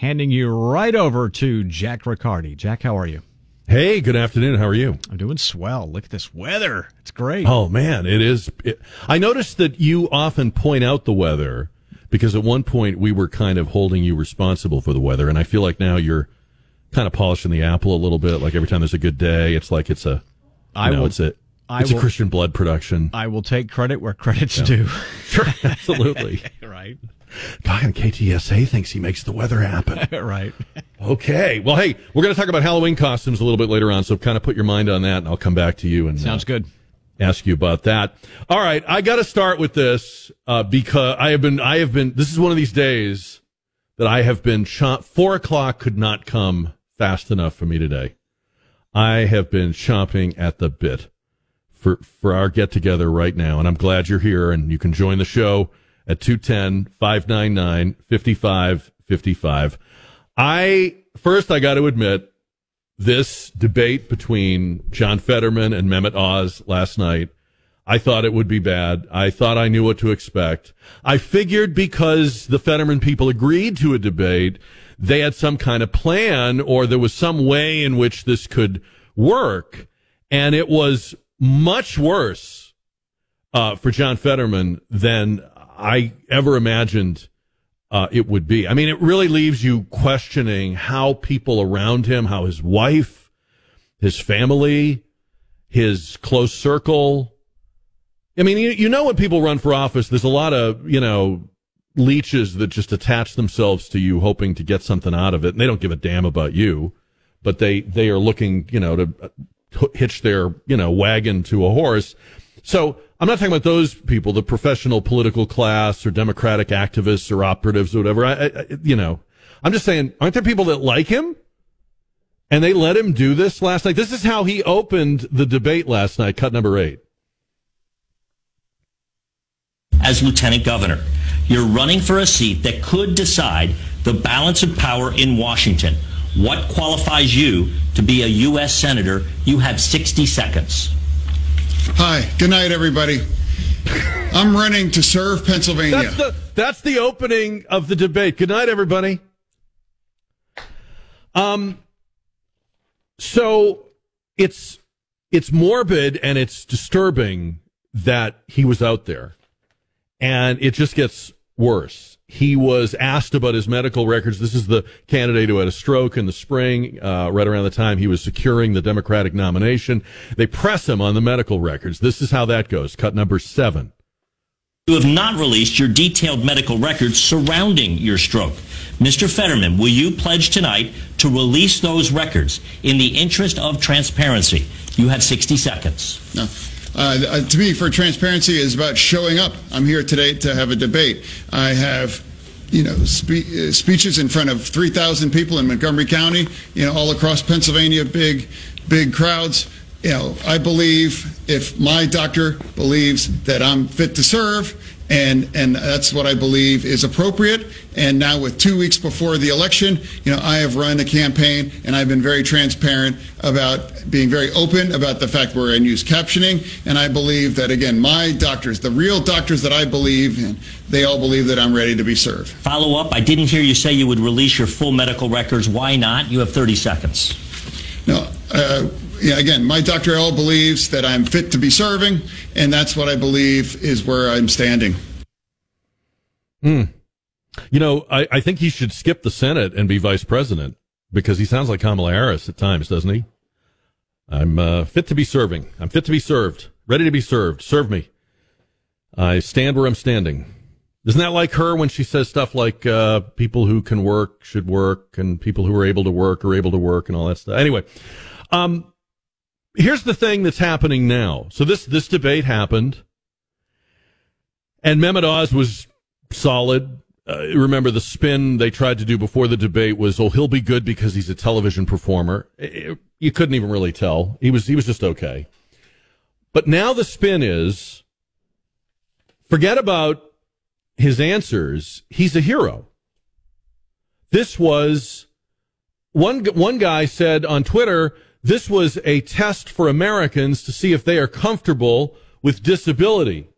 handing you right over to Jack Riccardi. Jack, how are you? Hey, good afternoon. How are you? I'm doing swell. Look at this weather. It's great. Oh man, it is. It, I noticed that you often point out the weather because at one point we were kind of holding you responsible for the weather, and I feel like now you're kind of polishing the apple a little bit. Like every time there's a good day, it's like it's a. I know, will, it's a. I it's will, a Christian blood production. I will take credit where credit's yeah. due. Sure, absolutely. right guy on KTSA thinks he makes the weather happen. right. Okay. Well, hey, we're going to talk about Halloween costumes a little bit later on, so kind of put your mind on that, and I'll come back to you and sounds uh, good. Ask you about that. All right, I got to start with this uh, because I have been, I have been. This is one of these days that I have been. Ch- Four o'clock could not come fast enough for me today. I have been chomping at the bit for for our get together right now, and I'm glad you're here and you can join the show at 210 599 5555. I, first, I got to admit, this debate between John Fetterman and Mehmet Oz last night, I thought it would be bad. I thought I knew what to expect. I figured because the Fetterman people agreed to a debate, they had some kind of plan or there was some way in which this could work. And it was much worse uh, for John Fetterman than I ever imagined uh, it would be. I mean, it really leaves you questioning how people around him, how his wife, his family, his close circle. I mean, you, you know, when people run for office, there's a lot of, you know, leeches that just attach themselves to you, hoping to get something out of it. And they don't give a damn about you, but they, they are looking, you know, to hitch their, you know, wagon to a horse. So I'm not talking about those people, the professional political class or Democratic activists or operatives or whatever. I, I, you know, I'm just saying, aren't there people that like him? And they let him do this last night. This is how he opened the debate last night, cut number eight. As lieutenant governor, you're running for a seat that could decide the balance of power in Washington. What qualifies you to be a U.S. Senator? You have 60 seconds. Hi, good night, everybody. I'm running to serve Pennsylvania. That's the, that's the opening of the debate. Good night, everybody. Um, so it's it's morbid and it's disturbing that he was out there, and it just gets worse. He was asked about his medical records. This is the candidate who had a stroke in the spring, uh, right around the time he was securing the Democratic nomination. They press him on the medical records. This is how that goes. Cut number seven. You have not released your detailed medical records surrounding your stroke. Mr. Fetterman, will you pledge tonight to release those records in the interest of transparency? You have 60 seconds. No. Uh, uh, to me, for transparency is about showing up. I'm here today to have a debate. I have you know, spe- uh, speeches in front of 3,000 people in Montgomery County, you know, all across Pennsylvania, big, big crowds. You know, I believe if my doctor believes that I'm fit to serve, and and that's what I believe is appropriate. And now, with two weeks before the election, you know, I have run a campaign, and I've been very transparent about being very open about the fact we're in use captioning. And I believe that again, my doctors, the real doctors that I believe in, they all believe that I'm ready to be served. Follow up. I didn't hear you say you would release your full medical records. Why not? You have 30 seconds. No. Uh, yeah, again, my Dr. L believes that I'm fit to be serving, and that's what I believe is where I'm standing. Hmm. You know, I, I think he should skip the Senate and be vice president because he sounds like Kamala Harris at times, doesn't he? I'm uh, fit to be serving. I'm fit to be served. Ready to be served. Serve me. I stand where I'm standing. Isn't that like her when she says stuff like uh, people who can work should work and people who are able to work are able to work and all that stuff? Anyway, um, here's the thing that's happening now. So this this debate happened, and Mehmet Oz was solid uh, remember the spin they tried to do before the debate was, oh, he'll be good because he's a television performer. It, you couldn't even really tell. He was he was just okay. But now the spin is forget about his answers. He's a hero. This was one one guy said on Twitter, this was a test for Americans to see if they are comfortable with disability.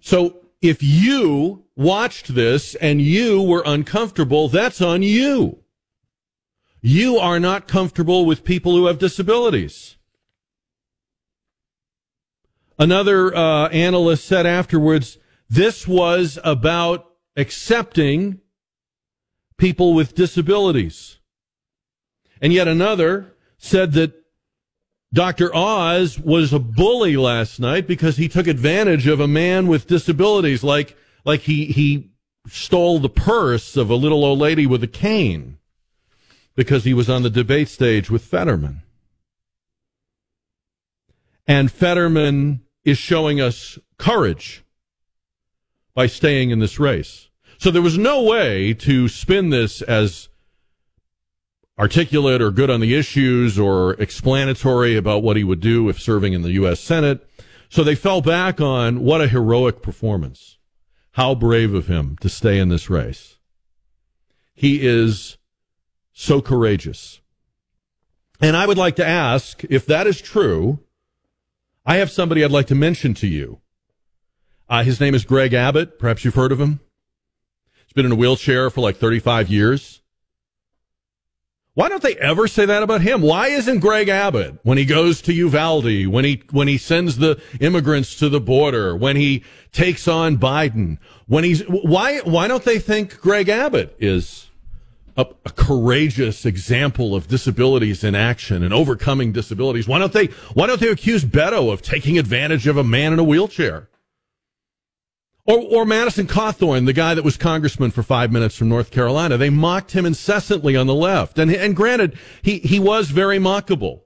So if you watched this and you were uncomfortable, that's on you. You are not comfortable with people who have disabilities. Another uh, analyst said afterwards, this was about accepting people with disabilities. And yet another said that Dr. Oz was a bully last night because he took advantage of a man with disabilities, like like he he stole the purse of a little old lady with a cane because he was on the debate stage with Fetterman. And Fetterman is showing us courage by staying in this race. So there was no way to spin this as articulate or good on the issues or explanatory about what he would do if serving in the U.S. Senate. So they fell back on what a heroic performance. How brave of him to stay in this race. He is so courageous. And I would like to ask if that is true. I have somebody I'd like to mention to you. Uh, his name is Greg Abbott. Perhaps you've heard of him. He's been in a wheelchair for like 35 years. Why don't they ever say that about him? Why isn't Greg Abbott when he goes to Uvalde, when he when he sends the immigrants to the border, when he takes on Biden, when he's why why don't they think Greg Abbott is a, a courageous example of disabilities in action and overcoming disabilities? Why don't they why don't they accuse Beto of taking advantage of a man in a wheelchair? Or, or Madison Cawthorn, the guy that was congressman for five minutes from North Carolina. They mocked him incessantly on the left. And, and granted, he, he was very mockable.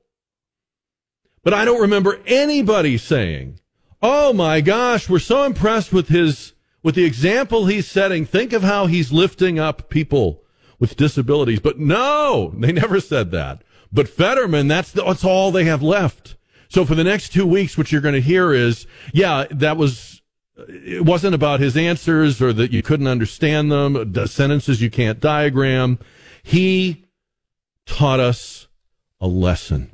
But I don't remember anybody saying, Oh my gosh, we're so impressed with his, with the example he's setting. Think of how he's lifting up people with disabilities. But no, they never said that. But Fetterman, that's, the, that's all they have left. So for the next two weeks, what you're going to hear is, yeah, that was it wasn't about his answers or that you couldn't understand them, the sentences you can't diagram. He taught us a lesson.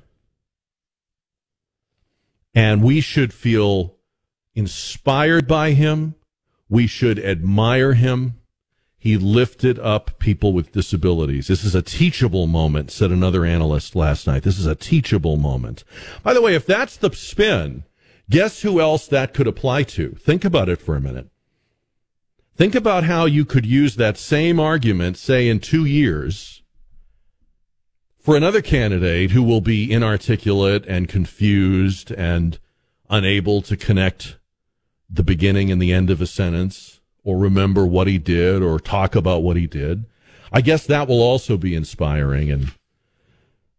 And we should feel inspired by him. We should admire him. He lifted up people with disabilities. This is a teachable moment, said another analyst last night. This is a teachable moment. By the way, if that's the spin, Guess who else that could apply to? Think about it for a minute. Think about how you could use that same argument, say, in two years for another candidate who will be inarticulate and confused and unable to connect the beginning and the end of a sentence or remember what he did or talk about what he did. I guess that will also be inspiring and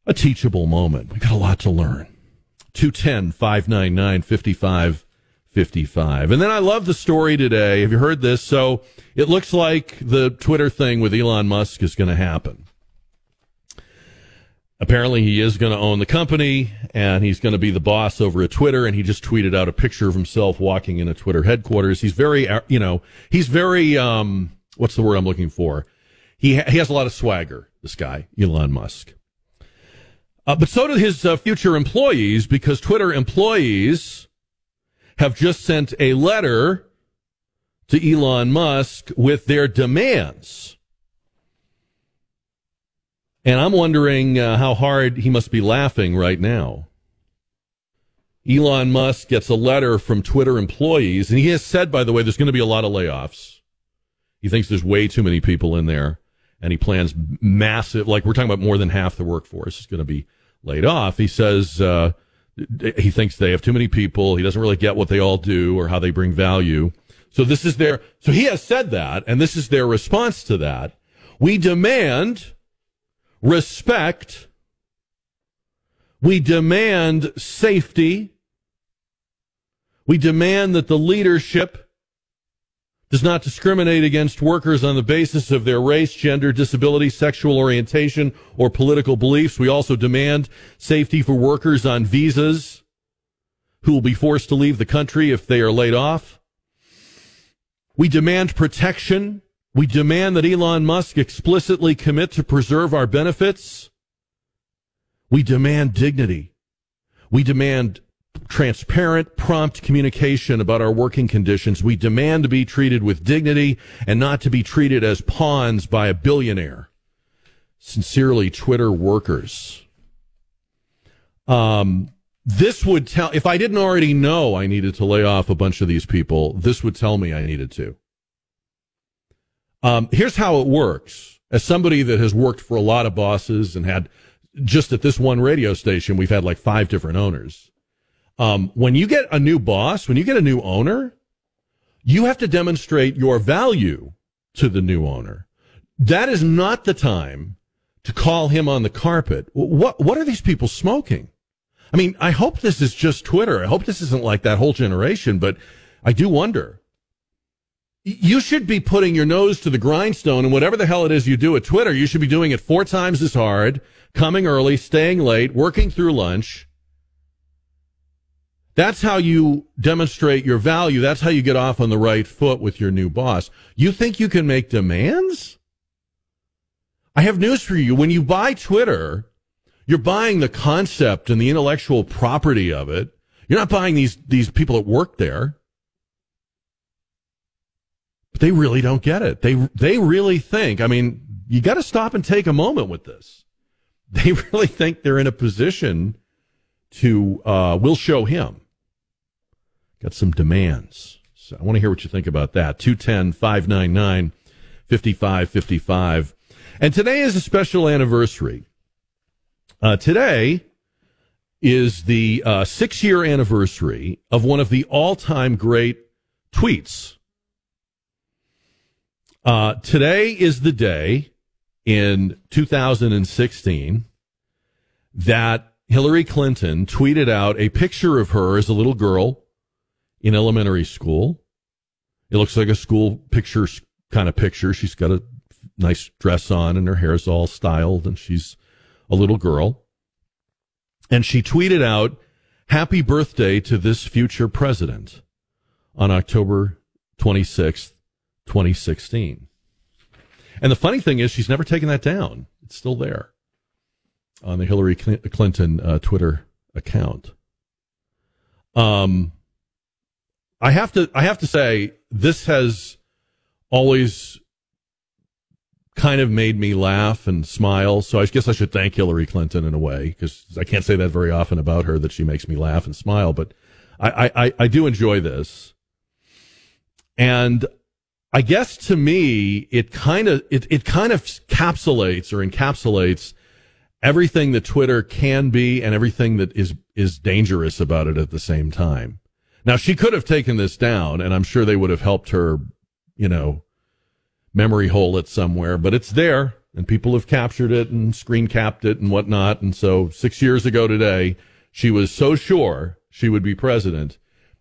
a teachable moment. We got a lot to learn. 210 599 5555. And then I love the story today. Have you heard this? So it looks like the Twitter thing with Elon Musk is going to happen. Apparently, he is going to own the company and he's going to be the boss over at Twitter. And he just tweeted out a picture of himself walking in a Twitter headquarters. He's very, uh, you know, he's very, um, what's the word I'm looking for? He, ha- he has a lot of swagger, this guy, Elon Musk. Uh, but so do his uh, future employees because Twitter employees have just sent a letter to Elon Musk with their demands. And I'm wondering uh, how hard he must be laughing right now. Elon Musk gets a letter from Twitter employees, and he has said, by the way, there's going to be a lot of layoffs. He thinks there's way too many people in there and he plans massive, like we're talking about more than half the workforce is going to be laid off. He says uh, he thinks they have too many people. He doesn't really get what they all do or how they bring value. So this is their, so he has said that, and this is their response to that. We demand respect. We demand safety. We demand that the leadership does not discriminate against workers on the basis of their race, gender, disability, sexual orientation, or political beliefs. We also demand safety for workers on visas who will be forced to leave the country if they are laid off. We demand protection. We demand that Elon Musk explicitly commit to preserve our benefits. We demand dignity. We demand transparent, prompt communication about our working conditions. We demand to be treated with dignity and not to be treated as pawns by a billionaire. Sincerely, Twitter workers. Um, this would tell, if I didn't already know I needed to lay off a bunch of these people, this would tell me I needed to. Um, here's how it works. As somebody that has worked for a lot of bosses and had just at this one radio station, we've had like five different owners. Um, when you get a new boss, when you get a new owner, you have to demonstrate your value to the new owner. That is not the time to call him on the carpet. What, what are these people smoking? I mean, I hope this is just Twitter. I hope this isn't like that whole generation, but I do wonder. You should be putting your nose to the grindstone and whatever the hell it is you do at Twitter, you should be doing it four times as hard, coming early, staying late, working through lunch, that's how you demonstrate your value. That's how you get off on the right foot with your new boss. You think you can make demands? I have news for you. When you buy Twitter, you're buying the concept and the intellectual property of it. You're not buying these, these people that work there. But they really don't get it. They, they really think, I mean, you got to stop and take a moment with this. They really think they're in a position to, uh, we'll show him got some demands. So I want to hear what you think about that. 210 599 5555. And today is a special anniversary. Uh, today is the uh, six year anniversary of one of the all time great tweets. Uh, today is the day in 2016 that Hillary Clinton tweeted out a picture of her as a little girl in elementary school. It looks like a school picture kind of picture. She's got a nice dress on and her hair's all styled and she's a little girl. And she tweeted out, Happy birthday to this future president on October 26th, 2016. And the funny thing is, she's never taken that down. It's still there on the Hillary Clinton uh, Twitter account. Um, I have to I have to say this has always kind of made me laugh and smile. So I guess I should thank Hillary Clinton in a way because I can't say that very often about her that she makes me laugh and smile. But I, I, I do enjoy this. And I guess to me, it kind of, it, it kind of capsulates or encapsulates everything that Twitter can be and everything that is, is dangerous about it at the same time. Now she could have taken this down, and I'm sure they would have helped her, you know, memory hole it somewhere. But it's there, and people have captured it and screen capped it and whatnot. And so six years ago today, she was so sure she would be president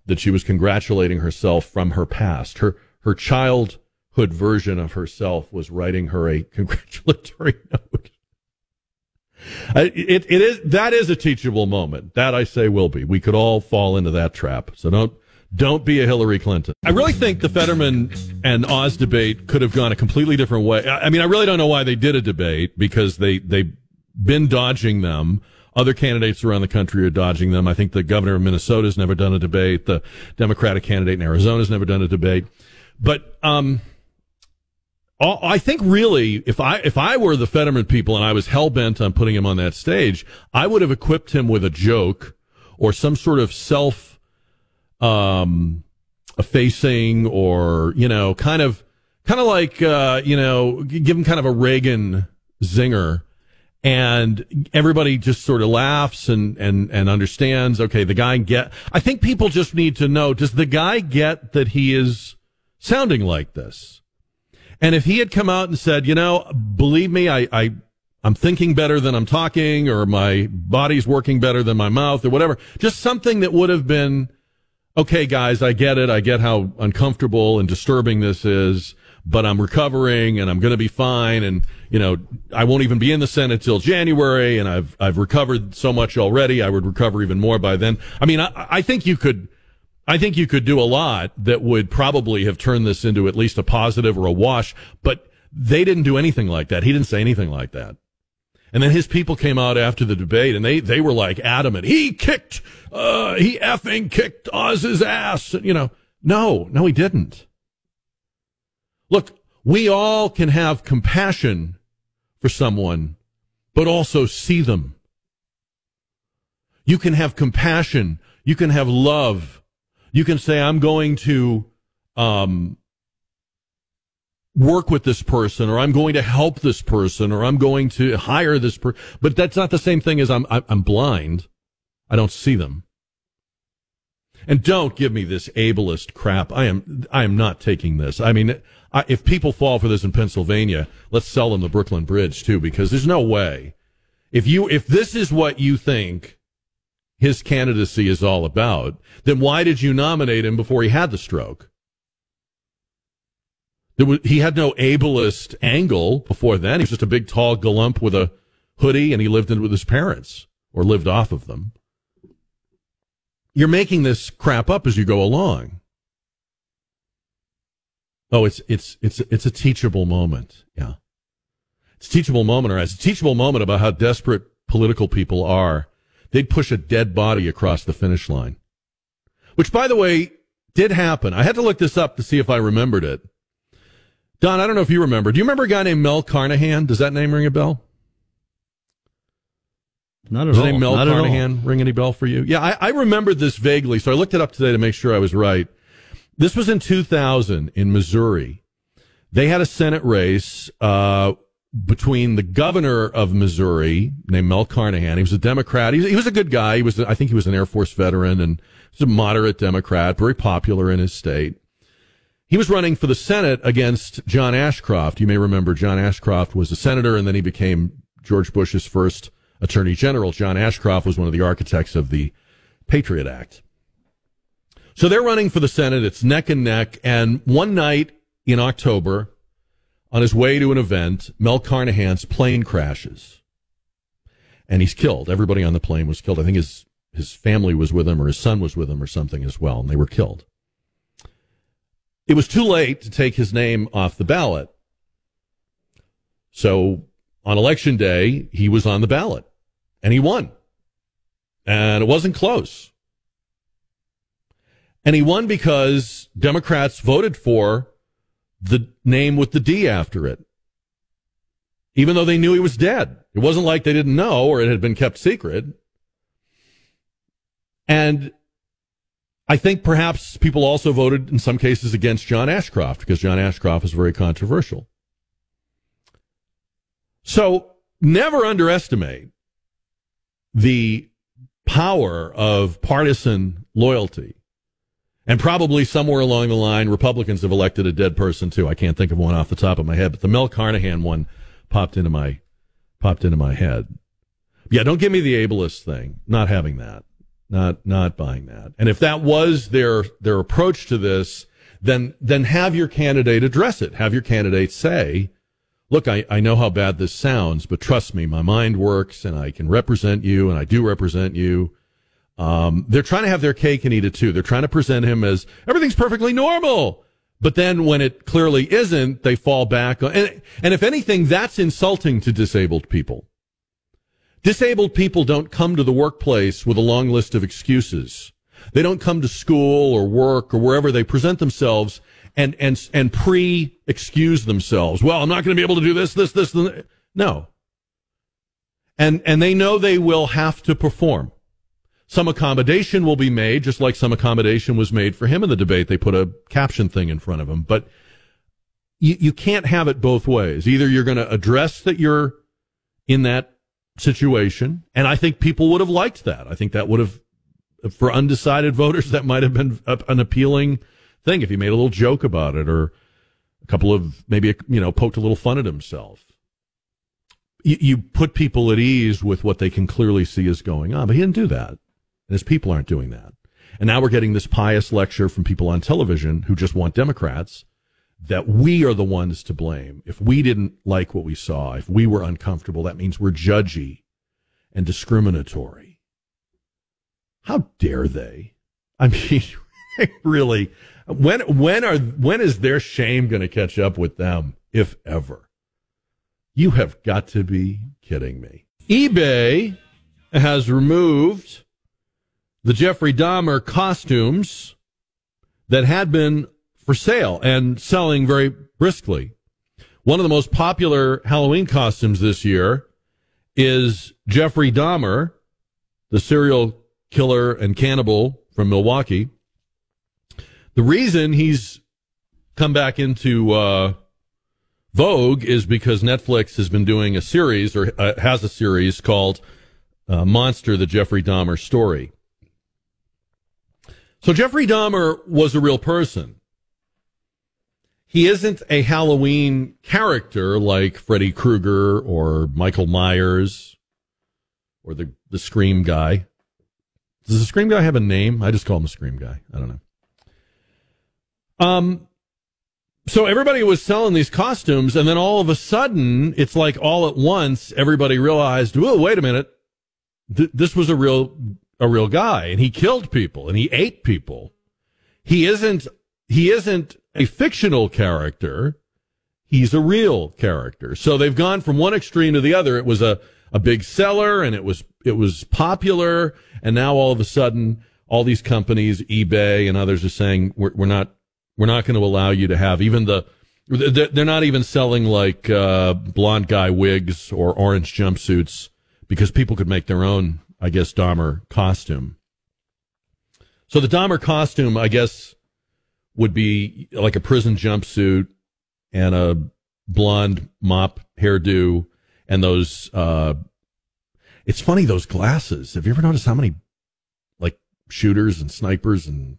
that she was congratulating herself from her past. Her her childhood version of herself was writing her a congratulatory note. It, it is that is a teachable moment. That I say will be. We could all fall into that trap. So don't don't be a Hillary Clinton. I really think the Fetterman and Oz debate could have gone a completely different way. I mean, I really don't know why they did a debate because they they've been dodging them. Other candidates around the country are dodging them. I think the governor of Minnesota has never done a debate. The Democratic candidate in Arizona has never done a debate. But um, I think really, if I if I were the Fetterman people and I was hell bent on putting him on that stage, I would have equipped him with a joke or some sort of self um effacing or you know kind of kind of like uh, you know give him kind of a Reagan zinger. And everybody just sort of laughs and and and understands okay the guy get I think people just need to know does the guy get that he is sounding like this and if he had come out and said, you know, believe me, I, I, I'm thinking better than I'm talking, or my body's working better than my mouth, or whatever, just something that would have been okay, guys, I get it. I get how uncomfortable and disturbing this is, but I'm recovering and I'm going to be fine. And, you know, I won't even be in the Senate till January and I've, I've recovered so much already. I would recover even more by then. I mean, I, I think you could, I think you could do a lot that would probably have turned this into at least a positive or a wash, but they didn't do anything like that. He didn't say anything like that. And then his people came out after the debate and they, they were like adamant. He kicked, uh, he effing kicked Oz's ass. You know, no, no, he didn't. Look, we all can have compassion for someone, but also see them. You can have compassion. You can have love. You can say, I'm going to, um, work with this person or I'm going to help this person or I'm going to hire this person. But that's not the same thing as I'm, I'm blind. I don't see them. And don't give me this ableist crap. I am, I am not taking this. I mean, I, if people fall for this in Pennsylvania, let's sell them the Brooklyn Bridge too, because there's no way. If you, if this is what you think his candidacy is all about, then why did you nominate him before he had the stroke? Was, he had no ableist angle before then. He was just a big, tall galump with a hoodie, and he lived in with his parents or lived off of them. You're making this crap up as you go along. Oh, it's it's it's it's a teachable moment. Yeah, it's a teachable moment, or it's a teachable moment about how desperate political people are. They'd push a dead body across the finish line, which, by the way, did happen. I had to look this up to see if I remembered it. Don, I don't know if you remember. Do you remember a guy named Mel Carnahan? Does that name ring a bell? Not at Does all. name Mel Not Carnahan ring any bell for you? Yeah, I, I remembered this vaguely, so I looked it up today to make sure I was right. This was in 2000 in Missouri. They had a Senate race uh, between the governor of Missouri, named Mel Carnahan. He was a Democrat. He was, he was a good guy. He was, I think, he was an Air Force veteran and was a moderate Democrat, very popular in his state. He was running for the Senate against John Ashcroft. You may remember John Ashcroft was a senator and then he became George Bush's first attorney general. John Ashcroft was one of the architects of the Patriot Act. So they're running for the Senate. It's neck and neck. And one night in October, on his way to an event, Mel Carnahan's plane crashes and he's killed. Everybody on the plane was killed. I think his, his family was with him or his son was with him or something as well. And they were killed. It was too late to take his name off the ballot. So on election day, he was on the ballot and he won. And it wasn't close. And he won because Democrats voted for the name with the D after it. Even though they knew he was dead. It wasn't like they didn't know or it had been kept secret. And I think perhaps people also voted in some cases against John Ashcroft because John Ashcroft is very controversial. So never underestimate the power of partisan loyalty. And probably somewhere along the line, Republicans have elected a dead person too. I can't think of one off the top of my head, but the Mel Carnahan one popped into my popped into my head. Yeah, don't give me the ableist thing. Not having that. Not not buying that. And if that was their their approach to this, then then have your candidate address it. Have your candidate say, look, I, I know how bad this sounds, but trust me, my mind works and I can represent you and I do represent you. Um, they're trying to have their cake and eat it too. They're trying to present him as everything's perfectly normal. But then when it clearly isn't, they fall back. And, and if anything, that's insulting to disabled people. Disabled people don't come to the workplace with a long list of excuses. They don't come to school or work or wherever they present themselves and, and, and pre-excuse themselves. Well, I'm not going to be able to do this, this, this. No. And, and they know they will have to perform. Some accommodation will be made, just like some accommodation was made for him in the debate. They put a caption thing in front of him, but you, you can't have it both ways. Either you're going to address that you're in that situation, and I think people would have liked that. I think that would have, for undecided voters, that might have been an appealing thing if he made a little joke about it or a couple of maybe you know poked a little fun at himself. You, you put people at ease with what they can clearly see is going on, but he didn't do that. And his people aren't doing that. And now we're getting this pious lecture from people on television who just want Democrats that we are the ones to blame. If we didn't like what we saw, if we were uncomfortable, that means we're judgy and discriminatory. How dare they? I mean, really, when when are when is their shame going to catch up with them, if ever? You have got to be kidding me. eBay has removed the Jeffrey Dahmer costumes that had been for sale and selling very briskly. One of the most popular Halloween costumes this year is Jeffrey Dahmer, the serial killer and cannibal from Milwaukee. The reason he's come back into uh, vogue is because Netflix has been doing a series or uh, has a series called uh, Monster: The Jeffrey Dahmer Story. So Jeffrey Dahmer was a real person. He isn't a Halloween character like Freddy Krueger or Michael Myers or the the Scream guy. Does the Scream guy have a name? I just call him the Scream guy. I don't know. Um, so everybody was selling these costumes, and then all of a sudden, it's like all at once, everybody realized, "Whoa, wait a minute, Th- this was a real a real guy, and he killed people, and he ate people. He isn't he isn't a fictional character; he's a real character. So they've gone from one extreme to the other. It was a a big seller, and it was it was popular, and now all of a sudden, all these companies, eBay and others, are saying we're, we're not we're not going to allow you to have even the. They're not even selling like uh, blonde guy wigs or orange jumpsuits because people could make their own, I guess, Dahmer costume. So the Dahmer costume, I guess, would be like a prison jumpsuit and a blonde mop hairdo and those. Uh, it's funny those glasses. Have you ever noticed how many like shooters and snipers and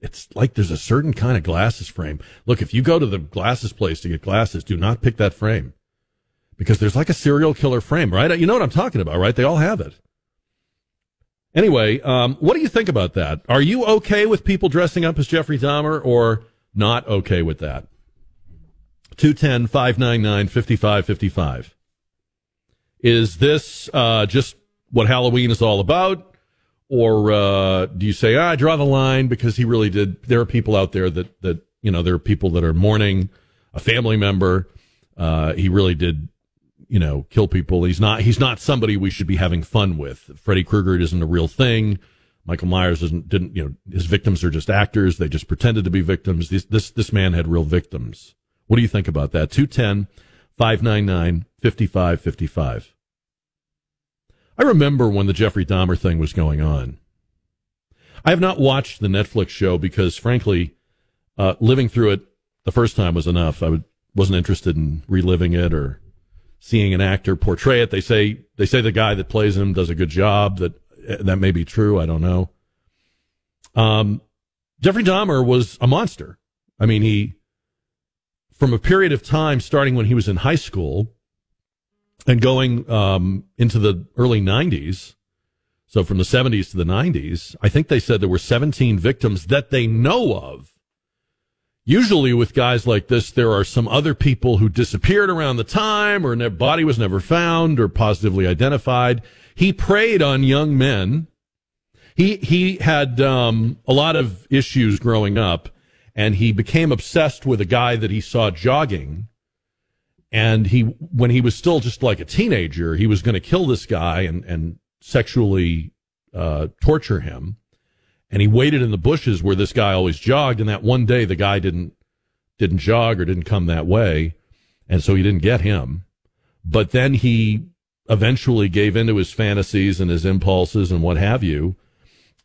it's like there's a certain kind of glasses frame. Look, if you go to the glasses place to get glasses, do not pick that frame because there's like a serial killer frame, right? You know what I'm talking about, right? They all have it. Anyway, um, what do you think about that? Are you okay with people dressing up as Jeffrey Dahmer or not okay with that? 210 599 5555. Is this uh, just what Halloween is all about? Or uh, do you say, ah, I draw the line because he really did? There are people out there that, that you know, there are people that are mourning a family member. Uh, he really did, you know, kill people. He's not, he's not somebody we should be having fun with. Freddy Krueger isn't a real thing. Michael Myers isn't, didn't, you know, his victims are just actors. They just pretended to be victims. This, this, this man had real victims. What do you think about that? 210 599 5555. I remember when the Jeffrey Dahmer thing was going on. I have not watched the Netflix show because, frankly, uh, living through it the first time was enough. I would, wasn't interested in reliving it or seeing an actor portray it. They say they say the guy that plays him does a good job. That that may be true. I don't know. Um, Jeffrey Dahmer was a monster. I mean, he from a period of time starting when he was in high school and going um, into the early 90s, so from the 70s to the 90s, I think they said there were 17 victims that they know of. Usually, with guys like this, there are some other people who disappeared around the time, or their body was never found or positively identified. He preyed on young men. He he had um, a lot of issues growing up, and he became obsessed with a guy that he saw jogging and he, when he was still just like a teenager, he was going to kill this guy and, and sexually uh, torture him. And he waited in the bushes where this guy always jogged. And that one day, the guy didn't didn't jog or didn't come that way, and so he didn't get him. But then he eventually gave into his fantasies and his impulses and what have you.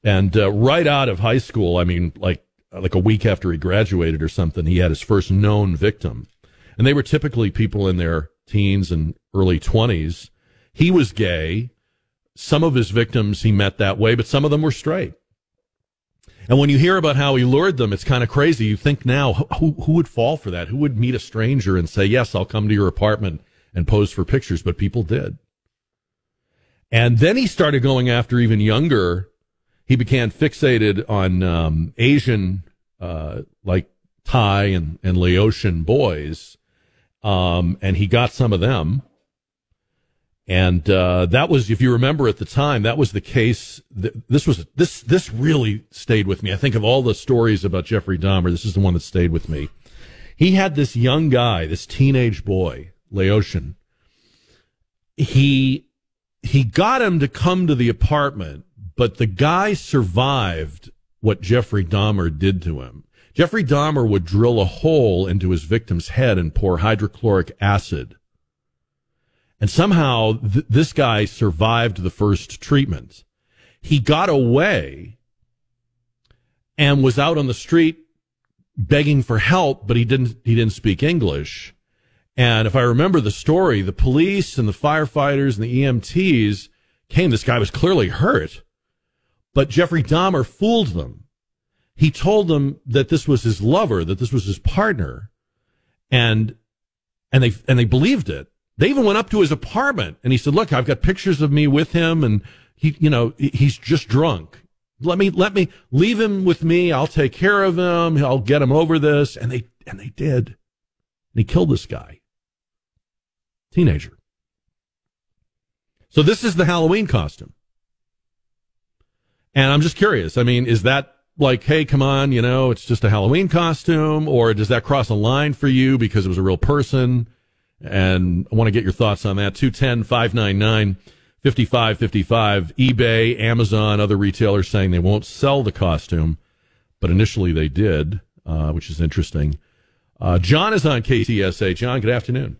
And uh, right out of high school, I mean, like like a week after he graduated or something, he had his first known victim and they were typically people in their teens and early 20s. He was gay. Some of his victims he met that way, but some of them were straight. And when you hear about how he lured them, it's kind of crazy. You think now, who, who would fall for that? Who would meet a stranger and say, yes, I'll come to your apartment and pose for pictures? But people did. And then he started going after even younger, he became fixated on um, Asian, uh, like Thai and, and Laotian boys. Um, and he got some of them. And uh, that was, if you remember at the time, that was the case. This was this this really stayed with me. I think of all the stories about Jeffrey Dahmer, this is the one that stayed with me. He had this young guy, this teenage boy, Laotian. He he got him to come to the apartment, but the guy survived what Jeffrey Dahmer did to him. Jeffrey Dahmer would drill a hole into his victim's head and pour hydrochloric acid. And somehow th- this guy survived the first treatment. He got away and was out on the street begging for help, but he didn't, he didn't speak English. And if I remember the story, the police and the firefighters and the EMTs came. This guy was clearly hurt, but Jeffrey Dahmer fooled them he told them that this was his lover, that this was his partner, and and they and they believed it. They even went up to his apartment and he said, "Look, I've got pictures of me with him, and he, you know, he's just drunk. Let me let me leave him with me. I'll take care of him. I'll get him over this." And they and they did. And he killed this guy, teenager. So this is the Halloween costume. And I'm just curious. I mean, is that like, hey, come on, you know, it's just a Halloween costume, or does that cross a line for you because it was a real person? And I want to get your thoughts on that. 210 599 5555. eBay, Amazon, other retailers saying they won't sell the costume, but initially they did, uh, which is interesting. Uh, John is on KTSA. John, good afternoon.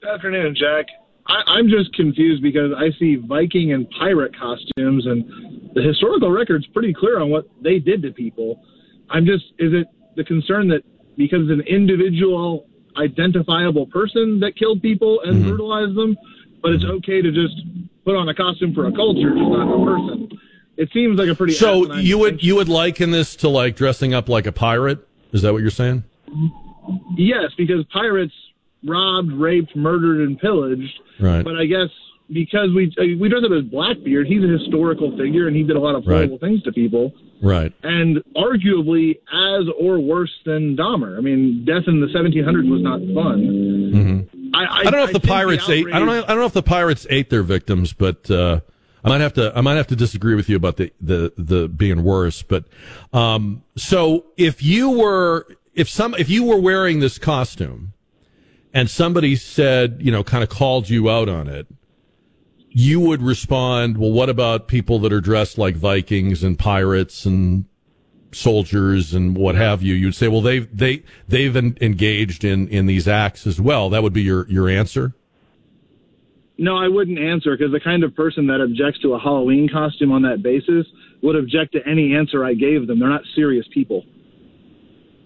Good afternoon, Jack. I, am just confused because I see Viking and pirate costumes, and the historical record's pretty clear on what they did to people. I'm just, is it the concern that because it's an individual, identifiable person that killed people and mm-hmm. brutalized them, but it's okay to just put on a costume for a culture, just not a person? It seems like a pretty. So you would you would liken this to like dressing up like a pirate? Is that what you're saying? Yes, because pirates robbed, raped, murdered, and pillaged. Right. But I guess because we uh, we dress up as Blackbeard, he's a historical figure, and he did a lot of horrible right. things to people. Right. And arguably as or worse than Dahmer. I mean, death in the 1700s was not fun. Mm-hmm. I, I, I, don't know if the pirates the outrage... ate. I don't know. I don't know if the pirates ate their victims, but. Uh, I might have to I might have to disagree with you about the the the being worse, but um, so if you were if some if you were wearing this costume and somebody said, you know, kind of called you out on it, you would respond, well, what about people that are dressed like Vikings and pirates and soldiers and what have you? You'd say, well, they've, they, they've engaged in, in these acts as well. That would be your, your answer? No, I wouldn't answer because the kind of person that objects to a Halloween costume on that basis would object to any answer I gave them. They're not serious people.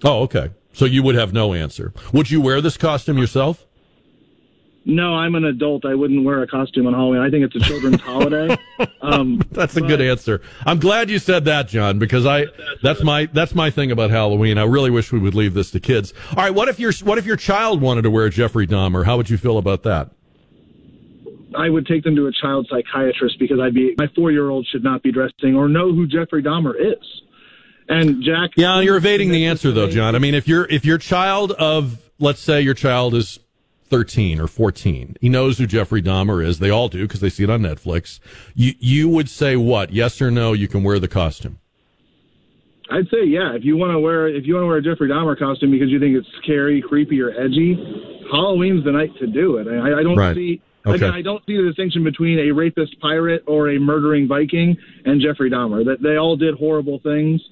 Oh, okay. So you would have no answer. Would you wear this costume yourself? No, I'm an adult. I wouldn't wear a costume on Halloween. I think it's a children's holiday. Um, that's a but, good answer. I'm glad you said that, John, because I that's my that's my thing about Halloween. I really wish we would leave this to kids. All right, what if your what if your child wanted to wear Jeffrey Dahmer? How would you feel about that? I would take them to a child psychiatrist because I'd be my four year old should not be dressing or know who Jeffrey Dahmer is. And Jack, yeah, you're evading the answer though, John. I mean, if you're if your child of let's say your child is 13 or 14, he knows who Jeffrey Dahmer is. They all do because they see it on Netflix. You you would say what? Yes or no? You can wear the costume. I'd say yeah. If you want to wear if you want to wear a Jeffrey Dahmer costume because you think it's scary, creepy, or edgy, Halloween's the night to do it. I, I don't right. see. Okay. Again, I don't see the distinction between a rapist pirate or a murdering Viking and Jeffrey Dahmer. That they all did horrible things.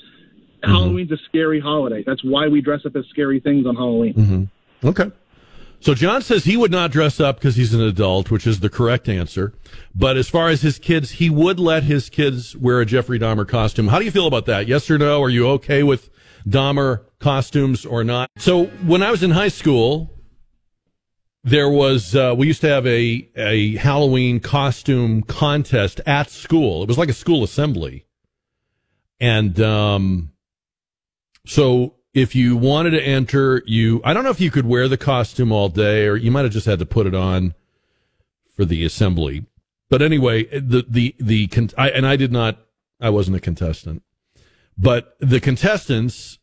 Mm-hmm. Halloween's a scary holiday. That's why we dress up as scary things on Halloween. Mm-hmm. Okay. So John says he would not dress up because he's an adult, which is the correct answer. But as far as his kids, he would let his kids wear a Jeffrey Dahmer costume. How do you feel about that? Yes or no? Are you okay with Dahmer costumes or not? So when I was in high school, there was uh, we used to have a a Halloween costume contest at school. It was like a school assembly, and um, so if you wanted to enter, you I don't know if you could wear the costume all day, or you might have just had to put it on for the assembly. But anyway, the the the I, and I did not I wasn't a contestant, but the contestants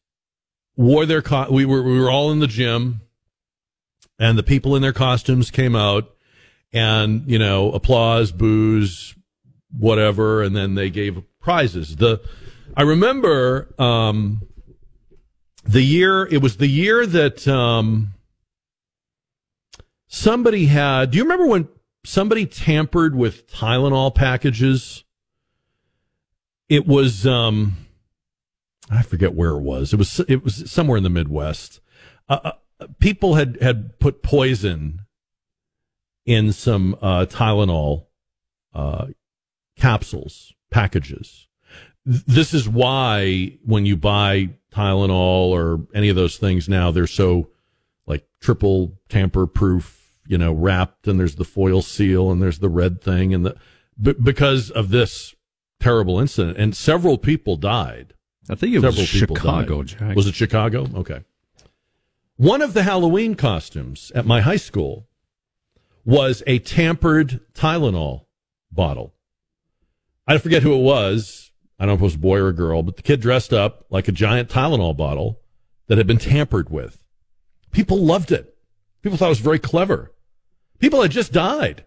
wore their co- we were we were all in the gym, and the people in their costumes came out, and you know applause, booze, whatever, and then they gave prizes. The I remember um, the year it was the year that um, somebody had. Do you remember when somebody tampered with Tylenol packages? It was um, I forget where it was. It was it was somewhere in the Midwest. Uh, uh, people had had put poison in some uh, Tylenol uh, capsules packages. This is why when you buy Tylenol or any of those things now, they're so like triple tamper proof, you know, wrapped, and there's the foil seal, and there's the red thing, and the b- because of this terrible incident, and several people died. I think it Several was Chicago. Jack. Was it Chicago? Okay. One of the Halloween costumes at my high school was a tampered Tylenol bottle. I forget who it was. I don't know if it was a boy or a girl, but the kid dressed up like a giant Tylenol bottle that had been tampered with. People loved it. People thought it was very clever. People had just died.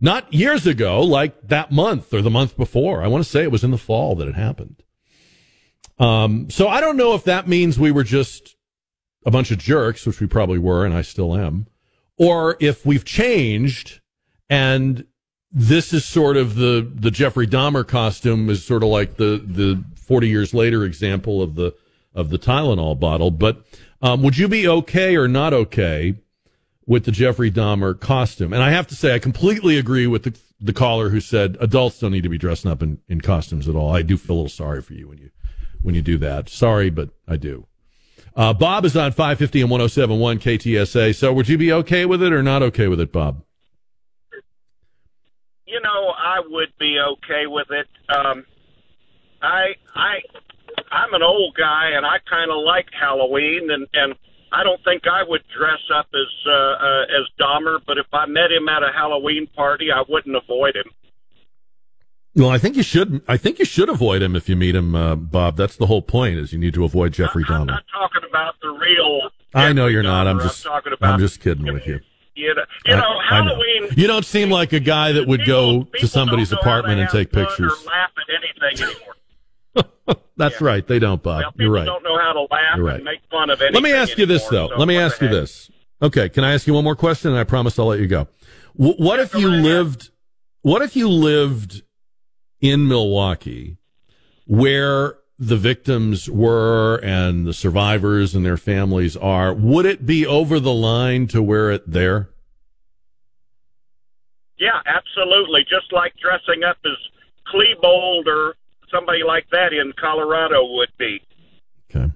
Not years ago, like that month or the month before. I want to say it was in the fall that it happened. Um, so I don't know if that means we were just a bunch of jerks, which we probably were, and I still am, or if we've changed and this is sort of the, the Jeffrey Dahmer costume is sort of like the, the 40 years later example of the, of the Tylenol bottle. But, um, would you be okay or not okay with the Jeffrey Dahmer costume? And I have to say, I completely agree with the, the caller who said adults don't need to be dressing up in, in costumes at all. I do feel a little sorry for you when you, when you do that. Sorry, but I do. Uh, Bob is on 550 and 1071 KTSA. So would you be okay with it or not okay with it, Bob? You know, I would be okay with it. Um, I I I'm an old guy, and I kind of like Halloween, and and I don't think I would dress up as uh, uh, as Dahmer. But if I met him at a Halloween party, I wouldn't avoid him. Well, I think you should. I think you should avoid him if you meet him, uh, Bob. That's the whole point. Is you need to avoid Jeffrey Dahmer. I'm not talking about the real. I know you're not. I'm Dahmer. just. talking about. I'm just kidding with you. You know, you know I- I know. You don't seem like a guy that would go to somebody's don't know how apartment and take pictures. Or laugh at anything anymore. That's right. They don't, Bob. Well, You're right. don't know how to laugh You're right. and make fun of anything. Let me ask you this, though. so Let me ask you heck? this. Okay, can I ask you one more question? And I promise I'll let you go. W- what if you right lived? What if you lived in Milwaukee, where the victims were and the survivors and their families are? Would it be over the line to wear it there? Yeah, absolutely. Just like dressing up as Klebold or somebody like that in Colorado would be. Okay.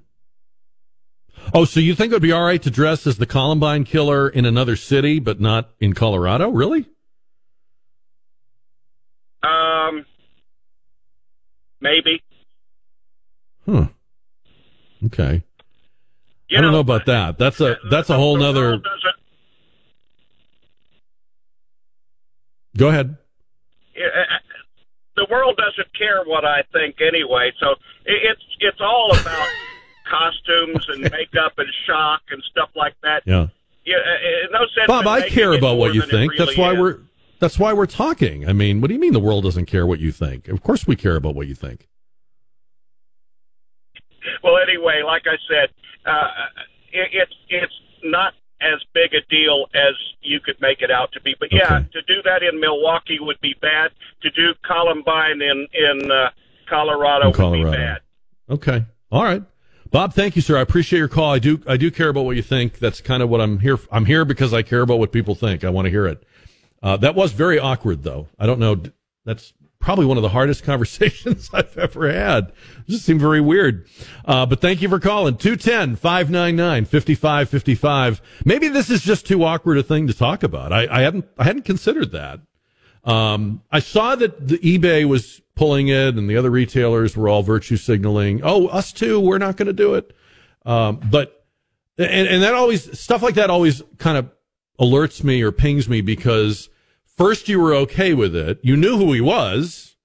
Oh, so you think it would be all right to dress as the Columbine killer in another city, but not in Colorado? Really? Um, maybe. Huh. Okay. You I don't know about that. That's a that's a whole the nother. Go ahead. uh, The world doesn't care what I think anyway, so it's it's all about costumes and makeup and shock and stuff like that. Yeah. Yeah, uh, no sense. Bob, I care about what you think. really That's why is. we're that's why we're talking. I mean, what do you mean the world doesn't care what you think? Of course we care about what you think. Well, anyway, like I said, uh, it, it's it's not as big a deal as you could make it out to be. But yeah, Okay. to do that in Milwaukee would be bad. To do Columbine in in uh, Colorado, In would be bad. Okay. All right. Bob, thank you, sir. I appreciate your call. I do I do care about what you think. That's kind of what I'm here I'm here because I care about what people think. I want to hear it. Uh, that was very awkward though. I don't know that's probably one of the hardest conversations I've ever had. It just seemed very weird. Uh, but thank you for calling. 210-599-5555. Maybe this is just too awkward a thing to talk about. I, I hadn't I hadn't considered that. Um, I saw that the eBay was pulling it and the other retailers were all virtue signaling. Oh, us too. We're not going to do it. Um, but, and, and that always, stuff like that always kind of alerts me or pings me because first you were okay with it. You knew who he was.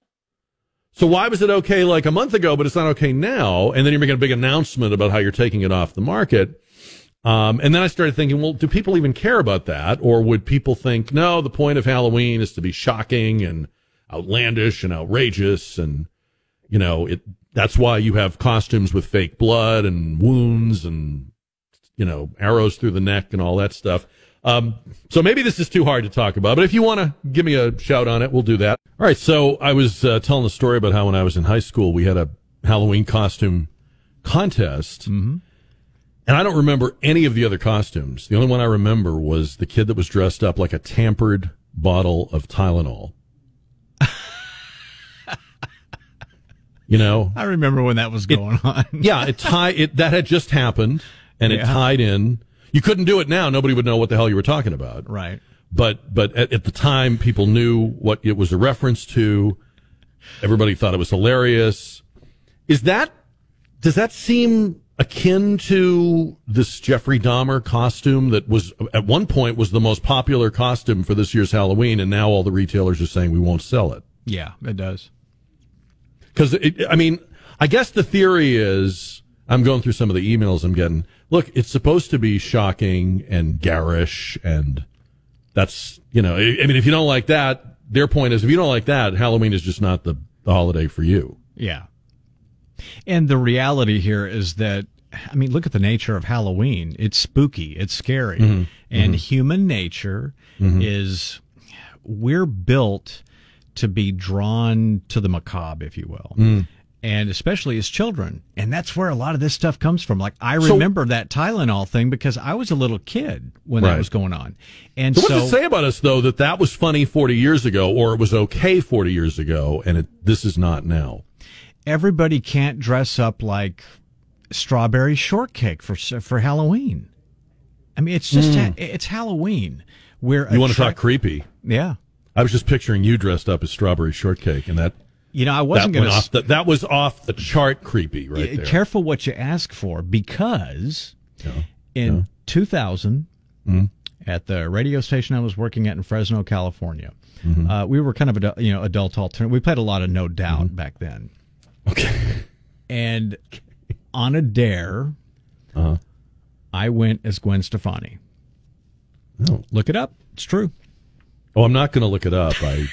So why was it okay like a month ago, but it's not okay now? And then you're making a big announcement about how you're taking it off the market. Um, and then I started thinking, well, do people even care about that? Or would people think, no, the point of Halloween is to be shocking and outlandish and outrageous. And, you know, it, that's why you have costumes with fake blood and wounds and, you know, arrows through the neck and all that stuff. Um, so maybe this is too hard to talk about, but if you want to give me a shout on it, we'll do that. All right. So I was uh, telling the story about how when I was in high school, we had a Halloween costume contest. Mm-hmm. And I don't remember any of the other costumes. The only one I remember was the kid that was dressed up like a tampered bottle of Tylenol. you know, I remember when that was going it, on. yeah, it tied it that had just happened and yeah. it tied in. You couldn't do it now. Nobody would know what the hell you were talking about. Right. But but at, at the time people knew what it was a reference to. Everybody thought it was hilarious. Is that does that seem akin to this Jeffrey Dahmer costume that was at one point was the most popular costume for this year's Halloween, and now all the retailers are saying we won't sell it. Yeah, it does. Because I mean, I guess the theory is I'm going through some of the emails I'm getting. Look, it's supposed to be shocking and garish, and that's you know, I mean, if you don't like that, their point is if you don't like that, Halloween is just not the, the holiday for you. Yeah. And the reality here is that, I mean, look at the nature of Halloween. It's spooky, it's scary. Mm-hmm. And mm-hmm. human nature mm-hmm. is, we're built to be drawn to the macabre, if you will. Mm. And especially as children. And that's where a lot of this stuff comes from. Like, I remember so, that Tylenol thing because I was a little kid when right. that was going on. And so, so, what does it say about us, though, that that was funny 40 years ago or it was okay 40 years ago and it, this is not now? everybody can't dress up like strawberry shortcake for for Halloween. I mean, it's just mm. it's Halloween. Where you want to tra- talk creepy? Yeah, I was just picturing you dressed up as strawberry shortcake, and that you know I wasn't going to. That, that was off the chart creepy, right there. Careful what you ask for, because in 2000, mm. at the radio station I was working at in Fresno, California, mm-hmm. uh, we were kind of a you know adult alternative. We played a lot of No Doubt mm-hmm. back then. Okay. And on a dare, uh-huh. I went as Gwen Stefani. Oh. Look it up. It's true. Oh, I'm not going to look it up. I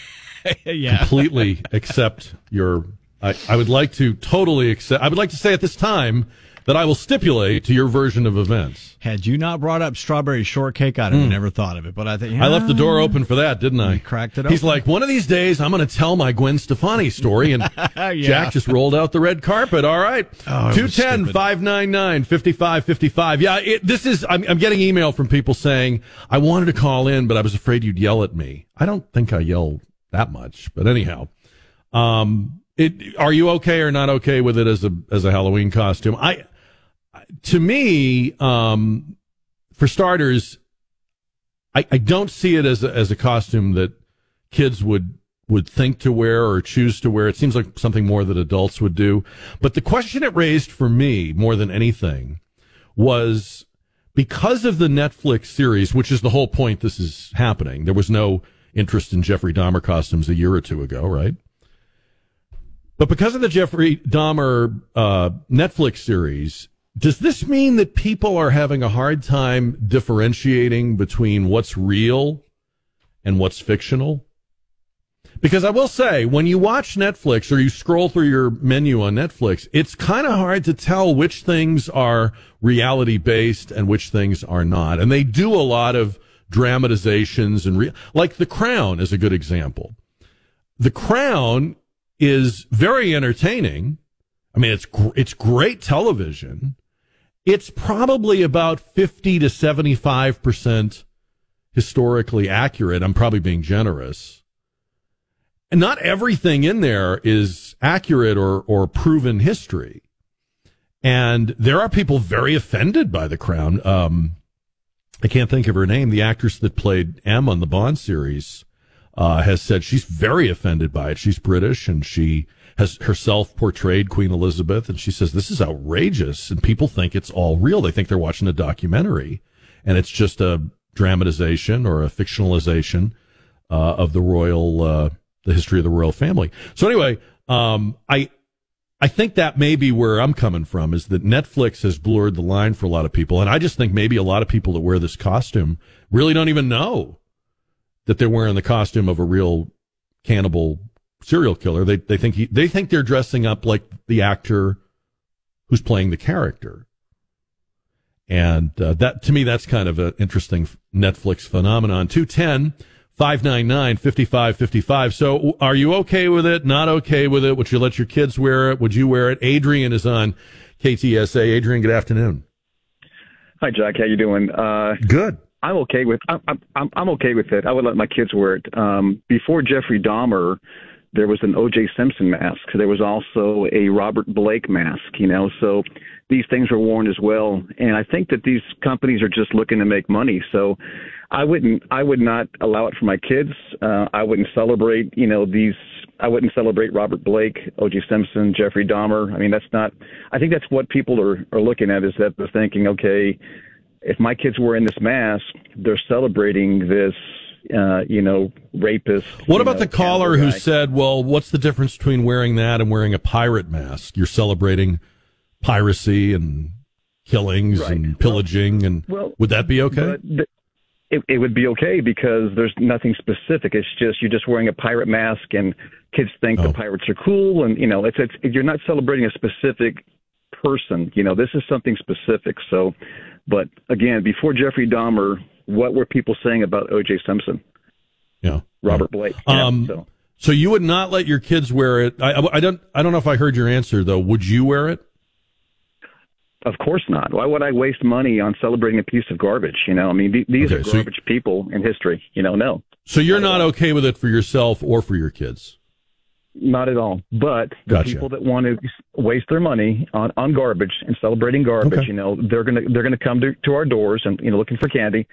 yeah. completely accept your. I, I would like to totally accept. I would like to say at this time that I will stipulate to your version of events. Had you not brought up strawberry shortcake, I'd have mm. never thought of it. But I think yeah, I left the door open for that, didn't I? cracked it. Open. He's like, one of these days, I'm going to tell my Gwen Stefani story, and yeah. Jack just rolled out the red carpet. All right, oh, 210 599 5555. Yeah, it, this is. I'm, I'm getting email from people saying I wanted to call in, but I was afraid you'd yell at me. I don't think I yell that much, but anyhow. Um, it, are you okay or not okay with it as a as a Halloween costume? I to me, um, for starters, I, I don't see it as a, as a costume that kids would would think to wear or choose to wear. It seems like something more that adults would do. But the question it raised for me more than anything was because of the Netflix series, which is the whole point this is happening. There was no interest in Jeffrey Dahmer costumes a year or two ago, right? But because of the Jeffrey Dahmer uh, Netflix series, does this mean that people are having a hard time differentiating between what's real and what's fictional? Because I will say, when you watch Netflix or you scroll through your menu on Netflix, it's kind of hard to tell which things are reality based and which things are not. And they do a lot of dramatizations and re- like The Crown is a good example. The Crown is very entertaining. I mean, it's gr- it's great television, it's probably about 50 to 75% historically accurate. I'm probably being generous. And not everything in there is accurate or, or proven history. And there are people very offended by the crown. Um, I can't think of her name. The actress that played M on the Bond series uh, has said she's very offended by it. She's British and she has herself portrayed Queen Elizabeth, and she says this is outrageous, and people think it's all real. They think they're watching a documentary, and it's just a dramatization or a fictionalization uh, of the royal, uh, the history of the royal family. So anyway, Um, I I think that may be where I'm coming from is that Netflix has blurred the line for a lot of people, and I just think maybe a lot of people that wear this costume really don't even know that they're wearing the costume of a real cannibal serial killer. They they think he, they think they're dressing up like the actor who's playing the character. And uh, that to me, that's kind of an interesting Netflix phenomenon. 210 599 5555. So are you okay with it? Not okay with it? Would you let your kids wear it? Would you wear it? Adrian is on KTSA. Adrian, good afternoon. Hi, Jack. How you doing? Uh, good. I'm okay with I'm, I'm I'm okay with it. I would let my kids wear it. Um, before Jeffrey Dahmer, there was an O.J. Simpson mask. There was also a Robert Blake mask. You know, so these things were worn as well. And I think that these companies are just looking to make money. So I wouldn't, I would not allow it for my kids. Uh, I wouldn't celebrate, you know, these. I wouldn't celebrate Robert Blake, O.J. Simpson, Jeffrey Dahmer. I mean, that's not. I think that's what people are are looking at is that they're thinking, okay, if my kids were in this mask, they're celebrating this uh, you know, rapist. What about know, the caller who said, "Well, what's the difference between wearing that and wearing a pirate mask? You're celebrating piracy and killings Right. and pillaging, and well, would that be okay?" But th- it, it would be okay because there's nothing specific. It's just you're just wearing a pirate mask, and kids think Oh. the pirates are cool, and you know, it's it's you're not celebrating a specific person. You know, this is something specific. So, but again, before Jeffrey Dahmer, what were people saying about O.J. Simpson, yeah, Robert Blake? you know, Um, so. So you would not let your kids wear it. I, I don't. I don't know if I heard your answer though. Would you wear it? Of course not. Why would I waste money on celebrating a piece of garbage? You know, I mean, th- these Okay, are so- garbage people in history. You know, no, So you're not okay with it for yourself or for your kids? not at all. But the Gotcha. people that want to waste their money on, on garbage and celebrating garbage, Okay. you know, they're gonna they're gonna come to, to our doors and you know looking for candy,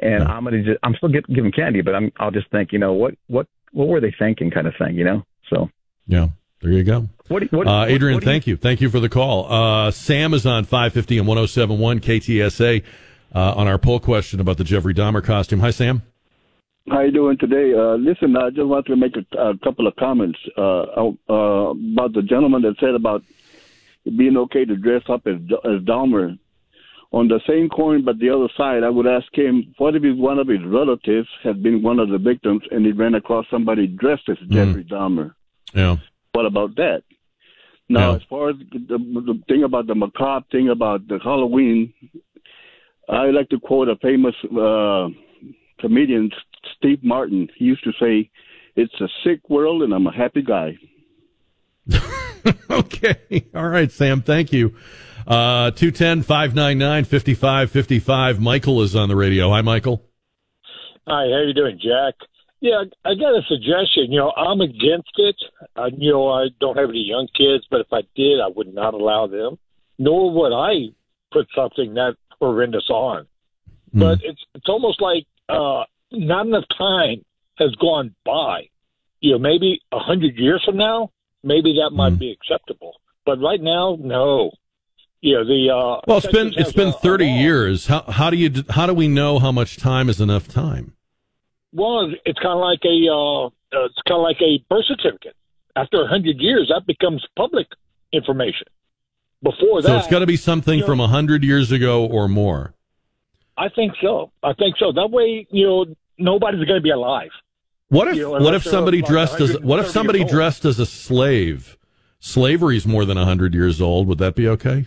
and I'm gonna just, I'm still give, give them candy, but I'm I'll just think, you know, what what what were they thinking, kind of thing, you know. So Yeah. There you go. what do- what, Uh, Adrian, what do you- thank you. Thank you for the call. Uh, Sam is on 550 and 1071 KTSA uh, on our poll question about the Jeffrey Dahmer costume. Hi, Sam. How you doing today? Uh, listen, I just wanted to make a, a couple of comments uh, uh, about the gentleman that said about being okay to dress up as as Dahmer. On the same coin, but the other side, I would ask him, what if one of his relatives had been one of the victims and he ran across somebody dressed as Jeffrey Dahmer? Yeah. What about that? Now, Yeah. as far as the, the thing about the macabre thing about the Halloween, I like to quote a famous uh, comedian, Steve Martin. He used to say, "It's a sick world, and I'm a happy guy." okay. All right, Sam. Thank you. Uh, 210 599 5555. Michael is on the radio. Hi, Michael. Hi, how you doing, Jack? Yeah, I got a suggestion. You know, I'm against it. I, you know, I don't have any young kids, but if I did, I would not allow them. Nor would I put something that horrendous on. But it's it's almost like uh, not enough time has gone by. You know, maybe a hundred years from now, maybe that might be acceptable. But right now, no. You know, the uh, Well, it's been it's been a- 30 years. How how do you how do we know how much time is enough time? Well, it's kind of like a uh, uh, it's kind of like a birth certificate. After a hundred years, that becomes public information. Before that, So it's got to be something you know- from 100 years ago or more. I think so. I think so. That way, you know, nobody's going to be alive. What if You know, what if somebody dressed as what if somebody dressed as a slave? Slavery's more than 100 years old. Would that be okay?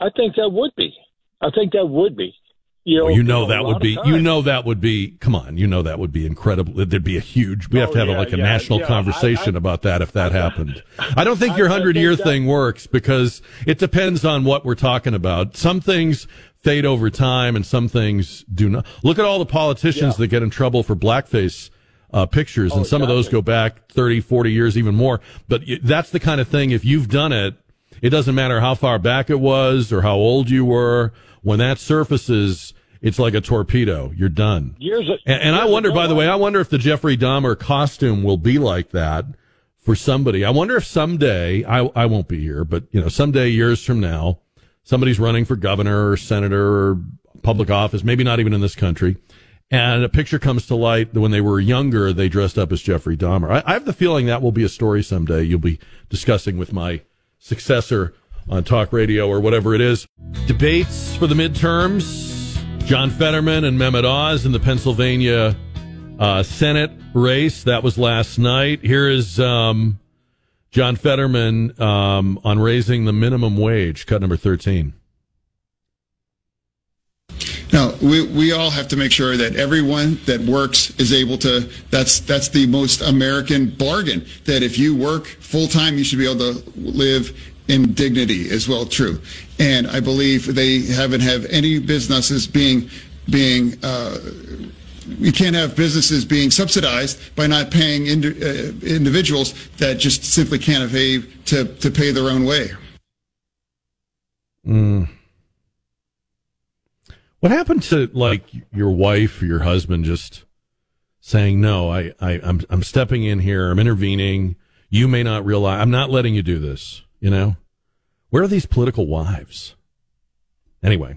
I think that would be. I think that would be. You know, Well, you know that would be you know that would be come on you know that would be incredible there'd be a huge we have Oh, to have a, yeah, like a yeah, national yeah. conversation I- I- about that if that happened. I don't think your 100 think year that- thing works because it depends on what we're talking about. Some things fade over time and some things do not. Look at all the politicians that get in trouble for blackface uh, pictures and some of those go back 30 40 years even more. But that's the kind of thing if you've done it it doesn't matter how far back it was or how old you were when that surfaces it's like a torpedo you're done years. a- and, and I wonder, by the way, I wonder if the Jeffrey Dahmer costume will be like that for somebody. I wonder if someday, I, I won't be here, but you know, someday years from now, somebody's running for governor or senator or public office, maybe not even in this country. and a picture comes to light that when they were younger, they dressed up as Jeffrey Dahmer. I, I have the feeling that will be a story someday you'll be discussing with my successor on talk radio or whatever it is. Debates for the midterms. John Fetterman and Mehmet Oz in the Pennsylvania uh, Senate race. That was last night. Here is um, John Fetterman um, on raising the minimum wage, cut number 13. No, we, we all have to make sure that everyone that works is able to. That's that's the most American bargain. That if you work full time, you should be able to live in dignity as well. True, and I believe they haven't have any businesses being being. Uh, can't have businesses being subsidized by not paying indi- uh, individuals that just simply can't afford to, to pay their own way. Mm. What happened to like your wife or your husband just saying no? I, I I'm I'm stepping in here. I'm intervening. You may not realize I'm not letting you do this. You know, where are these political wives? Anyway,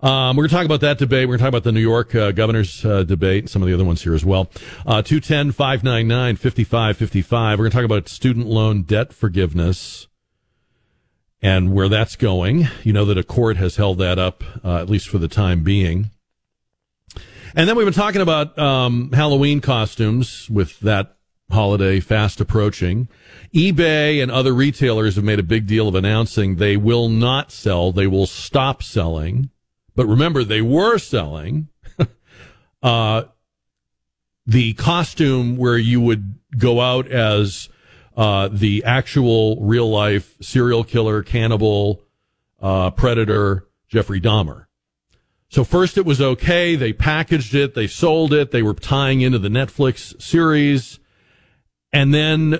um, we're going to talk about that debate. We're going to talk about the New York uh, governor's uh, debate and some of the other ones here as well. Uh, 210 599 5555. We're going to talk about student loan debt forgiveness and where that's going. You know that a court has held that up, uh, at least for the time being. And then we've been talking about um, Halloween costumes with that holiday fast approaching. eBay and other retailers have made a big deal of announcing they will not sell, they will stop selling. But remember, they were selling uh, the costume where you would go out as uh, the actual real life serial killer, cannibal, uh, predator, Jeffrey Dahmer. So first it was okay. They packaged it. They sold it. They were tying into the Netflix series. And then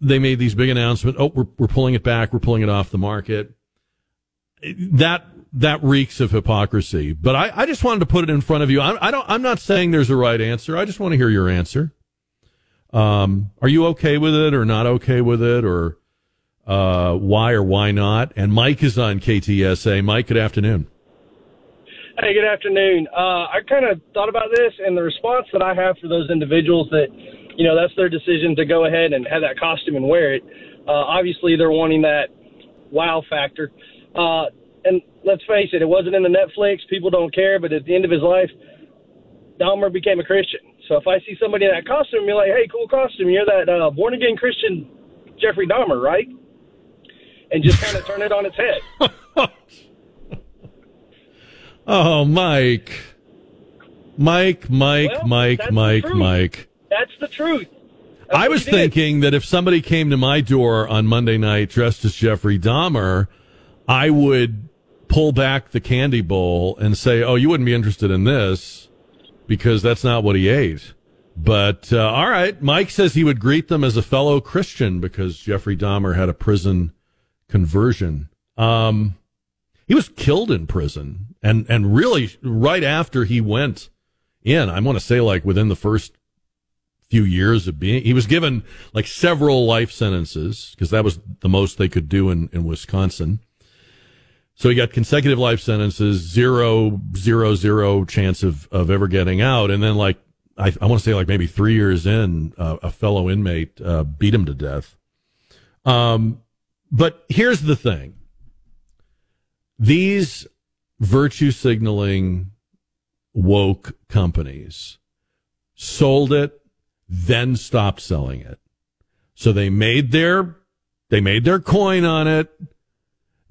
they made these big announcements. Oh, we're, we're pulling it back. We're pulling it off the market. That, that reeks of hypocrisy. But I, I just wanted to put it in front of you. I, I don't, I'm not saying there's a right answer. I just want to hear your answer. Um, are you okay with it or not okay with it or, uh, why or why not? And Mike is on KTSA. Mike, good afternoon. Hey, good afternoon. Uh, I kind of thought about this, and the response that I have for those individuals that, you know, that's their decision to go ahead and have that costume and wear it. Uh, obviously, they're wanting that wow factor. Uh, and let's face it, it wasn't in the Netflix. People don't care, but at the end of his life, Dahmer became a Christian. So if I see somebody in that costume, be like, hey, cool costume, you're that uh, born again Christian Jeffrey Dahmer, right? And just kind of turn it on its head. Oh, Mike. Mike, Mike, Well, Mike, Mike. Mike. That's the truth. That's I was thinking that if somebody came to my door on Monday night dressed as Jeffrey Dahmer, I would pull back the candy bowl and say, "Oh, you wouldn't be interested in this because that's not what he ate." But uh, all right, Mike says he would greet them as a fellow Christian because Jeffrey Dahmer had a prison conversion. Um, he was killed in prison, and and really right after he went in, I want to say like within the first few years of being, he was given like several life sentences because that was the most they could do in in Wisconsin. So he got consecutive life sentences, zero, zero, zero chance of, of ever getting out. And then like, I, I want to say like maybe three years in, uh, a fellow inmate, uh, beat him to death. Um, but here's the thing. These virtue signaling woke companies sold it, then stopped selling it. So they made their, they made their coin on it.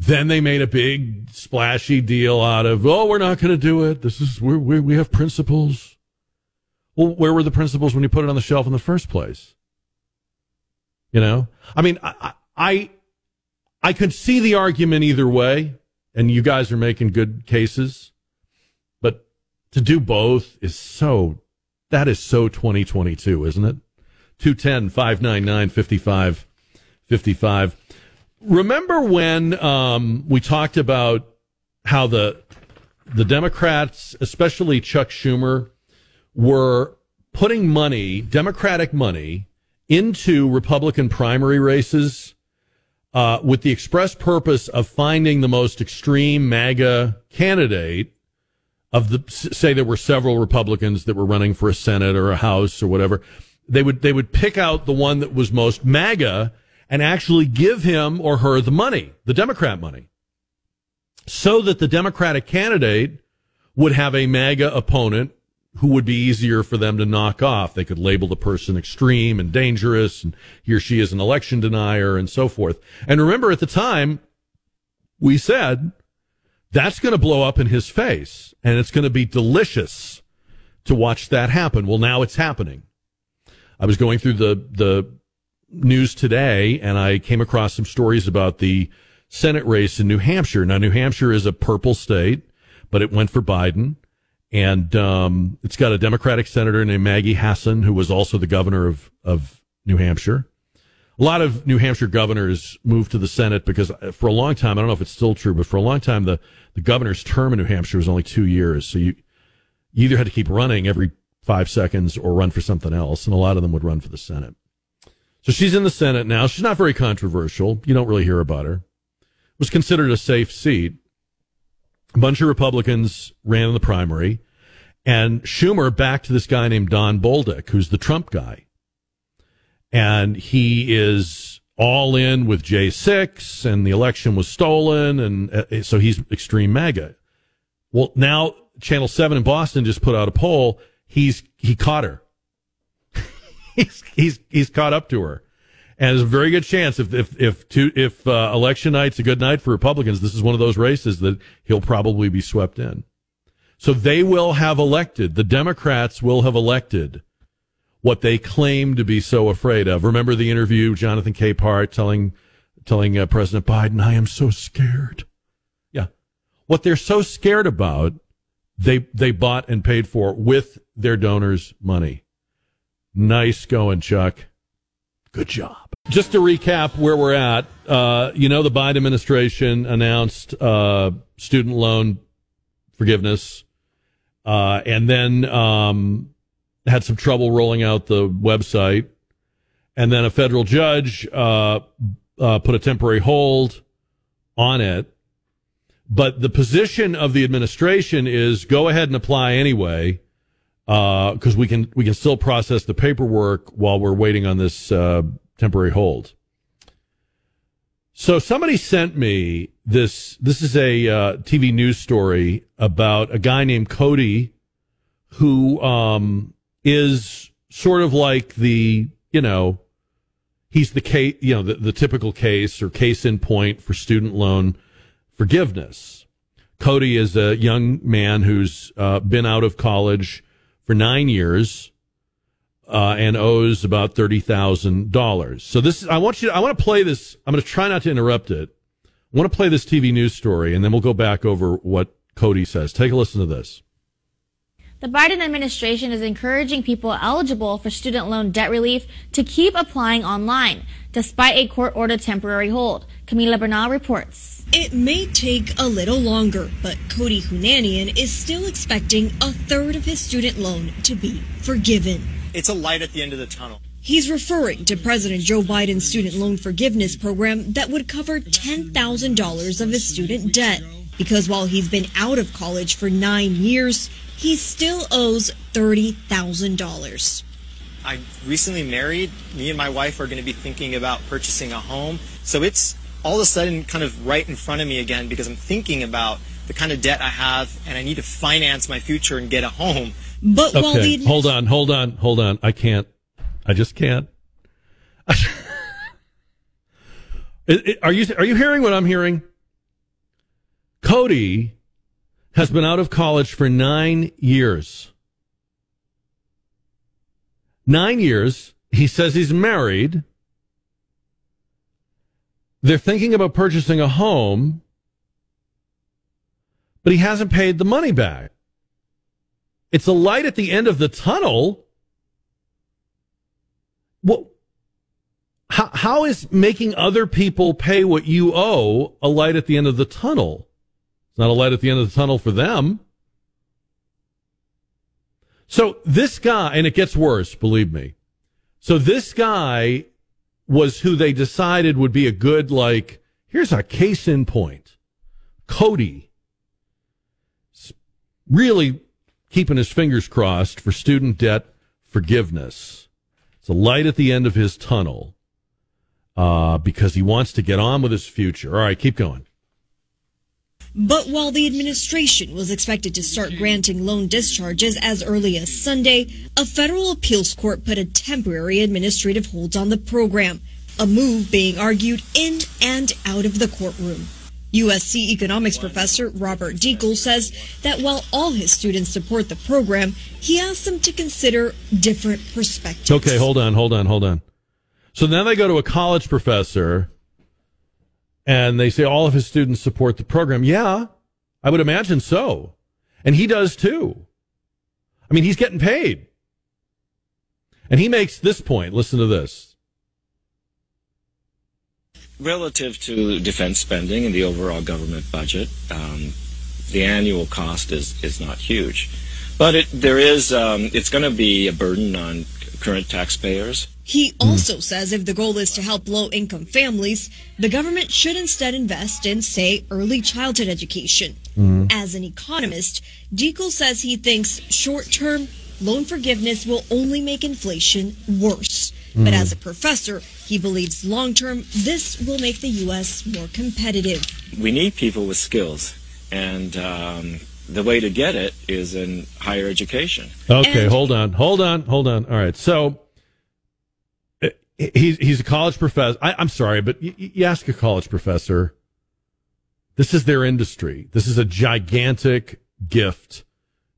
Then they made a big splashy deal out of, oh, we're not going to do it. This is, we we have principles. Well, where were the principles when you put it on the shelf in the first place? You know, I mean, I, I, I could see the argument either way, and you guys are making good cases, but to do both is so, that is so 2022, isn't it? 210 599 5555. Remember when um, we talked about how the the Democrats, especially Chuck Schumer, were putting money, Democratic money, into Republican primary races uh, with the express purpose of finding the most extreme MAGA candidate of the say there were several Republicans that were running for a Senate or a House or whatever, they would they would pick out the one that was most MAGA and actually give him or her the money, the Democrat money, so that the Democratic candidate would have a MAGA opponent who would be easier for them to knock off. They could label the person extreme and dangerous, and he or she is an election denier, and so forth. And remember, at the time, we said that's going to blow up in his face, and it's going to be delicious to watch that happen. Well, now it's happening. I was going through the the news today, and I came across some stories about the Senate race in New Hampshire. Now, New Hampshire is a purple state, but it went for Biden, and um, it's got a Democratic senator named Maggie Hassan, who was also the governor of of New Hampshire a lot of New Hampshire governors moved to the Senate because for a long time, I don't know if it's still true, but for a long time, the, the governor's term in New Hampshire was only two years. So you, you either had to keep running every five seconds or run for something else. And a lot of them would run for the Senate. So she's in the Senate now. She's not very controversial. You don't really hear about her. Was considered a safe seat. A bunch of Republicans ran in the primary and Schumer backed this guy named Don Bolduc, who's the Trump guy and he is all in with J6 and the election was stolen. And uh, so he's extreme MAGA. Well, now Channel 7 in Boston just put out a poll. He's, he caught her. He's, he's, he's caught up to her. And there's a very good chance if, if, if, two, if uh, election night's a good night for Republicans, this is one of those races that he'll probably be swept in. So they will have elected, the Democrats will have elected what they claim to be so afraid of. Remember the interview, Jonathan Capehart telling telling uh, President Biden, "I am so scared." Yeah, what they're so scared about, they they bought and paid for with their donors' money. Nice going, Chuck. Good job. Just to recap where we're at, uh, you know, the Biden administration announced uh, student loan forgiveness, uh, and then um, had some trouble rolling out the website. And then a federal judge uh, uh, put a temporary hold on it. But the position of the administration is go ahead and apply anyway, because uh, we can we can still process the paperwork while we're waiting on this uh, temporary hold. So somebody sent me this. This is a uh, TV news story about a guy named Cody who um, is sort of like the, you know, he's the case, you know, the, the typical case or case in point for student loan forgiveness. Cody is a young man who's uh, been out of college for nine years uh, and owes about thirty thousand dollars. So this, is I want you, to, I want to play this. I'm going to try not to interrupt it. I want to play this TV news story, and then we'll go back over what Cody says. Take a listen to this. The Biden administration is encouraging people eligible for student loan debt relief to keep applying online, despite a court ordered temporary hold. Camila Bernal reports. It may take a little longer, but Cody Hounanian is still expecting a third of his student loan to be forgiven. It's a light at the end of the tunnel. He's referring to President Joe Biden's student loan forgiveness program that would cover $10,000 of his student debt. Because while he's been out of college for nine years, he still owes $30,000. I recently married. Me and my wife are going to be thinking about purchasing a home. So it's all of a sudden kind of right in front of me again because I'm thinking about the kind of debt I have and I need to finance my future and get a home. But okay, while the hold on, hold on, hold on. I can't. I just can't. are you are you hearing what I'm hearing? Cody has been out of college for nine years. Nine years. He says he's married. They're thinking about purchasing a home, but he hasn't paid the money back. It's a light at the end of the tunnel. What? How, how is making other people pay what you owe a light at the end of the tunnel? It's not a light at the end of the tunnel for them. So this guy, and it gets worse, believe me. So this guy was who they decided would be a good, like, here's a case in point. Cody. really keeping his fingers crossed for student debt forgiveness. It's a light at the end of his tunnel uh, because he wants to get on with his future. All right, keep going. But while the administration was expected to start granting loan discharges as early as Sunday, a federal appeals court put a temporary administrative hold on the program, a move being argued in and out of the courtroom. USC economics professor Robert Dekle says that while all his students support the program, he asks them to consider different perspectives. Okay, hold on, hold on, hold on. So now they go to a college professor and they say all of his students support the program. Yeah, I would imagine so. And he does too. I mean, he's getting paid. And he makes this point. Listen to this. Relative to defense spending and the overall government budget, um, the annual cost is, is not huge. But it, there is, um, it's going to be a burden on current taxpayers. He also says if the goal is to help low income families, the government should instead invest in, say, early childhood education. Mm. As an economist, Dekle says he thinks short term loan forgiveness will only make inflation worse. But Mm. as a professor, he believes long term this will make the U.S. more competitive. We need people with skills. And um, the way to get it is in higher education. Okay, hold on, hold on, hold on. All right, so he's he's a college professor. I, I'm sorry, but you, you ask a college professor. This is their industry. This is a gigantic gift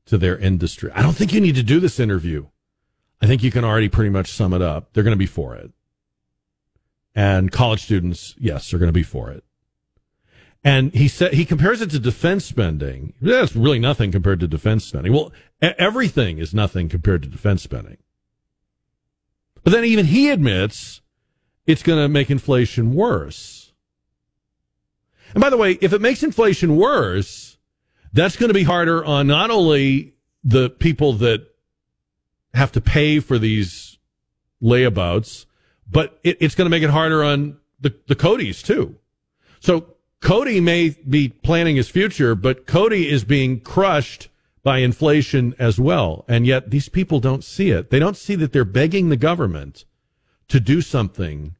to their industry. I don't think you need to do this interview. I think you can already pretty much sum it up. They're going to be for it, and college students, yes, are going to be for it. And he said he compares it to defense spending. That's really nothing compared to defense spending. Well, everything is nothing compared to defense spending. But then even he admits it's going to make inflation worse. And by the way, if it makes inflation worse, that's going to be harder on not only the people that have to pay for these layabouts, but it, it's going to make it harder on the, the Codys too. So Cody may be planning his future, but Cody is being crushed by inflation as well. And yet these people don't see it. They don't see that they're begging the government to do something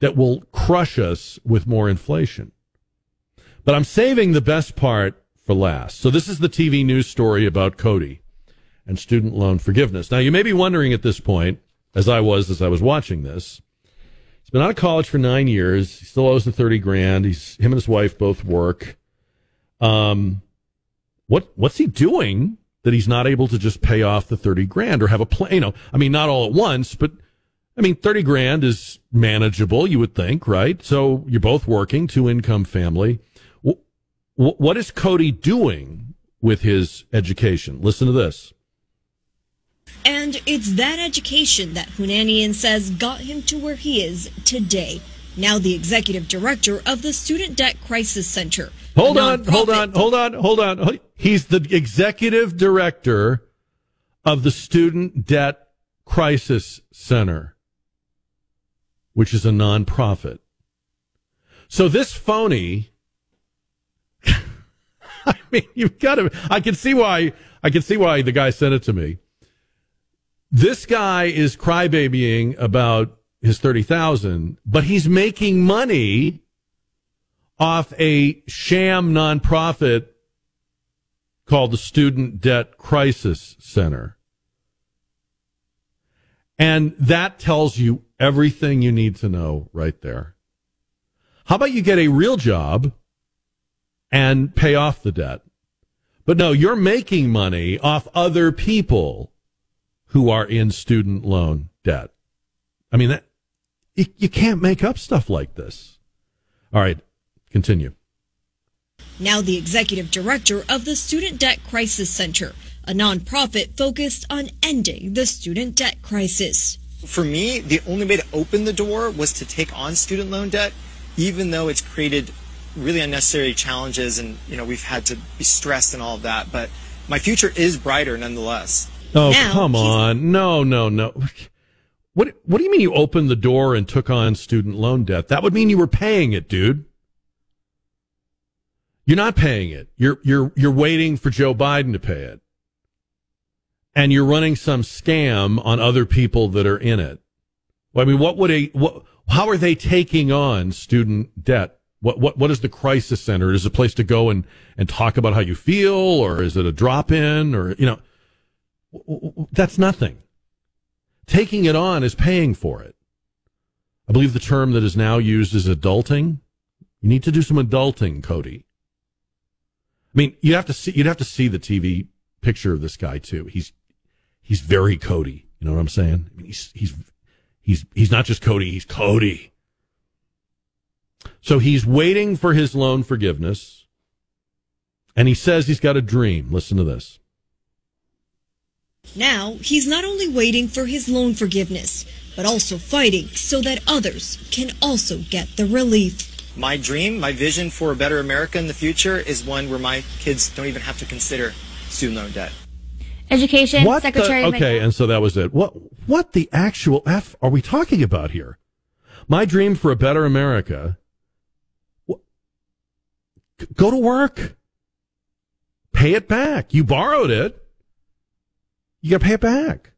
that will crush us with more inflation. But I'm saving the best part for last. So this is the TV news story about Cody and student loan forgiveness. Now you may be wondering at this point, as I was as I was watching this, He's been out of college for nine years. He still owes the thirty grand. He's him and his wife both work. Um, what what's he doing that he's not able to just pay off the thirty grand or have a plan? You know, I mean, not all at once, but I mean, thirty grand is manageable. You would think, right? So you're both working, two income family. Wh- wh- what is Cody doing with his education? Listen to this. And it's that education that Hounanian says got him to where he is today. Now the executive director of the Student Debt Crisis Center. Hold on, hold on, hold on, hold on. He's the executive director of the Student Debt Crisis Center, which is a nonprofit. So this phony, I mean, you've got to, I can see why, I can see why the guy sent it to me. This guy is crybabying about his 30,000, but he's making money off a sham nonprofit called the Student Debt Crisis Center. And that tells you everything you need to know right there. How about you get a real job and pay off the debt? But no, you're making money off other people who are in student loan debt. I mean, that, you, you can't make up stuff like this. All right, continue. Now the executive director of the Student Debt Crisis Center, a nonprofit focused on ending the student debt crisis. For me, the only way to open the door was to take on student loan debt, even though it's created really unnecessary challenges and, you know, we've had to be stressed and all of that. But my future is brighter nonetheless. Oh, Now, come on. No, no, no. What what do you mean you opened the door and took on student loan debt? That would mean you were paying it, dude. You're not paying it. You're you're you're waiting for Joe Biden to pay it. And you're running some scam on other people that are in it. I mean, what would a what how are they taking on student debt? What what what is the crisis center? Is it a place to go and and talk about how you feel or is it a drop in or you know that's nothing. Taking it on is paying for it. I believe the term that is now used is adulting. You need to do some adulting, Cody. I mean, you have to see you'd have to see the TV picture of this guy too. He's he's very Cody. You know what I'm saying? I mean, he's he's he's he's not just Cody. He's Cody. So he's waiting for his loan forgiveness, and he says he's got a dream. Listen to this. Now, he's not only waiting for his loan forgiveness, but also fighting so that others can also get the relief. My dream, my vision for a better America in the future is one where my kids don't even have to consider student loan debt. Education What Secretary. the, okay, and so that was it. What what the actual f are we talking about here? My dream for a better America. Wh- Go to work. Pay it back. You borrowed it. You got to pay it back.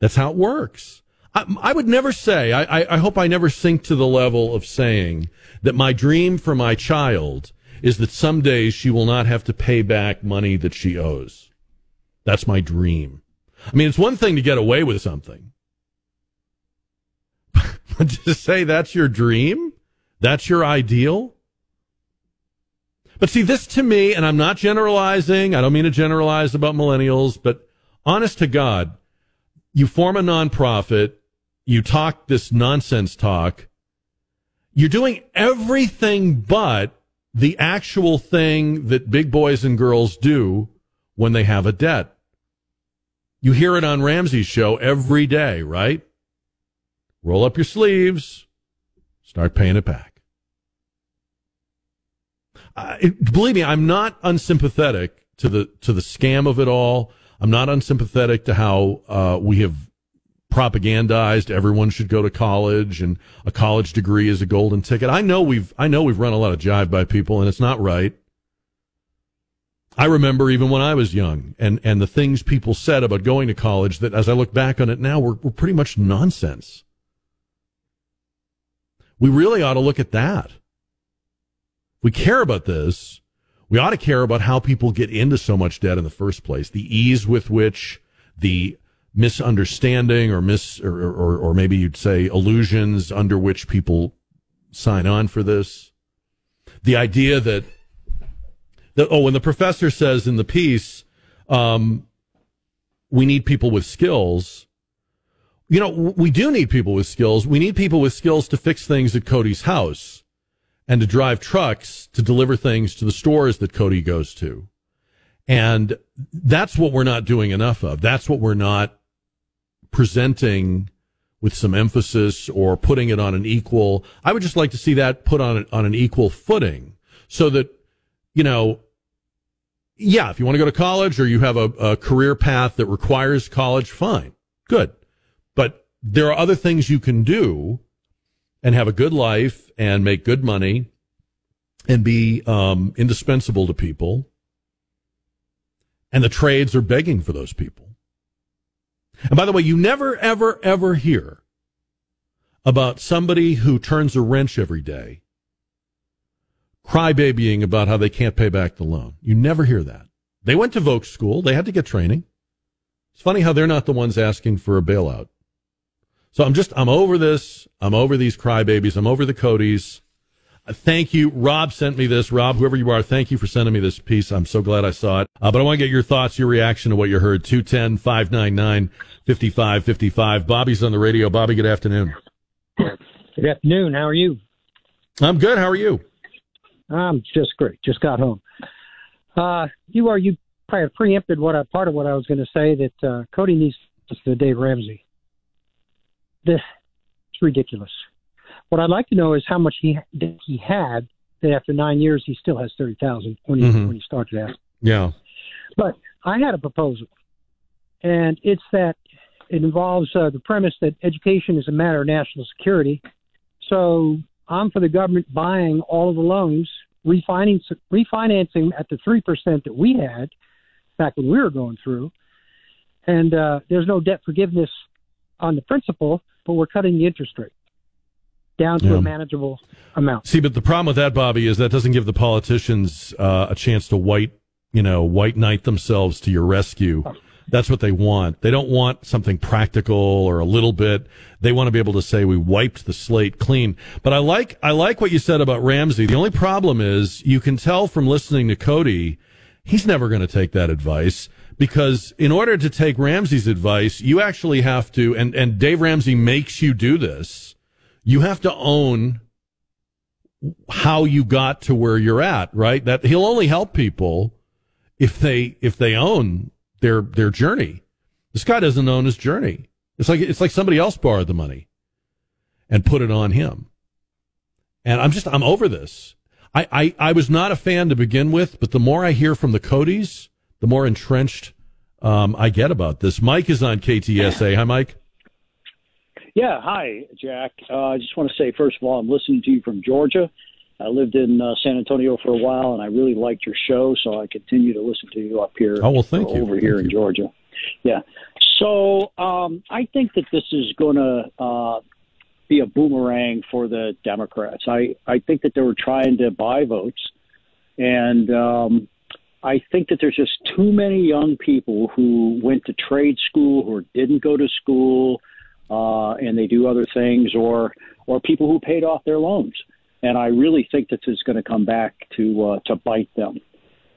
That's how it works. I, I would never say. I, I, I hope I never sink to the level of saying that my dream for my child is that some someday she will not have to pay back money that she owes. That's my dream. I mean, it's one thing to get away with something. But to say that's your dream, that's your ideal. But see, this to me, and I'm not generalizing, I don't mean to generalize about millennials, but honest to God, you form a nonprofit, you talk this nonsense talk, you're doing everything but the actual thing that big boys and girls do when they have a debt. You hear it on Ramsey's show every day, right? Roll up your sleeves, start paying it back. Uh, it- believe me, I'm not unsympathetic to the to the scam of it all. I'm not unsympathetic to how uh, we have propagandized everyone should go to college and a college degree is a golden ticket. I know we've I know we've run a lot of jive by people and it's not right. I remember even when I was young and, and the things people said about going to college that as I look back on it now were, were pretty much nonsense. We really ought to look at that. We care about this, we ought to care about how people get into so much debt in the first place, the ease with which the misunderstanding or mis or, or, or maybe you'd say illusions under which people sign on for this. The idea that that oh, when the professor says in the piece, um, we need people with skills. You know, we do need people with skills. We need people with skills to fix things at Cody's house and to drive trucks to deliver things to the stores that Cody goes to. And that's what we're not doing enough of. That's what we're not presenting with some emphasis or putting it on an equal. I would just like to see that put on on an equal footing so that, you know, yeah, if you want to go to college or you have a, a career path that requires college, fine, good. But there are other things you can do and have a good life and make good money and be um, indispensable to people. And the trades are begging for those people. And by the way, you never, ever, ever hear about somebody who turns a wrench every day crybabying about how they can't pay back the loan. You never hear that. They went to Voc school. They had to get training. It's funny how they're not the ones asking for a bailout. So I'm just, I'm over this. I'm over these crybabies. I'm over the Codys. Thank you. Rob sent me this. Rob, whoever you are, thank you for sending me this piece. I'm so glad I saw it. Uh, but I want to get your thoughts, your reaction to what you heard. 210 599 5555. Bobby's on the radio. Bobby, good afternoon. Good afternoon. How are you? I'm good. How are you? I'm just great. Just got home. Uh, you are you probably preempted what I, part of what I was going to say that uh, Cody needs to Dave Ramsey. This it's ridiculous. What I'd like to know is how much he that he had that after nine years he still has thirty thousand when he Mhm. when he started out. Yeah. But I had a proposal, and it's that it involves uh, the premise that education is a matter of national security. So I'm for the government buying all of the loans refinancing refinancing at the three percent that we had back when we were going through, and uh, there's no debt forgiveness on the principal, but we're cutting the interest rate down to Yeah. a manageable amount. See, but the problem with that, Bobby, is that doesn't give the politicians uh, a chance to white, you know, white knight themselves to your rescue. That's what they want. They don't want something practical or a little bit. They want to be able to say we wiped the slate clean. But I like I like what you said about Ramsey. The only problem is you can tell from listening to Cody, he's never going to take that advice because in order to take Ramsey's advice, you actually have to and and Dave Ramsey makes you do this. You have to own how you got to where you're at, right? That he'll only help people if they if they own their their journey. This guy doesn't own his journey. It's like it's like somebody else borrowed the money and put it on him. And I'm just I'm over this. I, I, I was not a fan to begin with, but the more I hear from the Codys, the more entrenched um, I get about this. Mike is on KTSA. Hi, Mike. Yeah, hi, Jack. Uh, I just want to say, first of all, I'm listening to you from Georgia. I lived in uh, San Antonio for a while, and I really liked your show, so I continue to listen to you up here. Oh, well, thank you. Over here in Georgia. Yeah. So um, I think that this is going to uh, be a boomerang for the Democrats. I, I think that they were trying to buy votes, and um, I think that there's just too many young people who went to trade school or didn't go to school, uh, and they do other things, or or people who paid off their loans. And I really think that this is going to come back to uh, to bite them.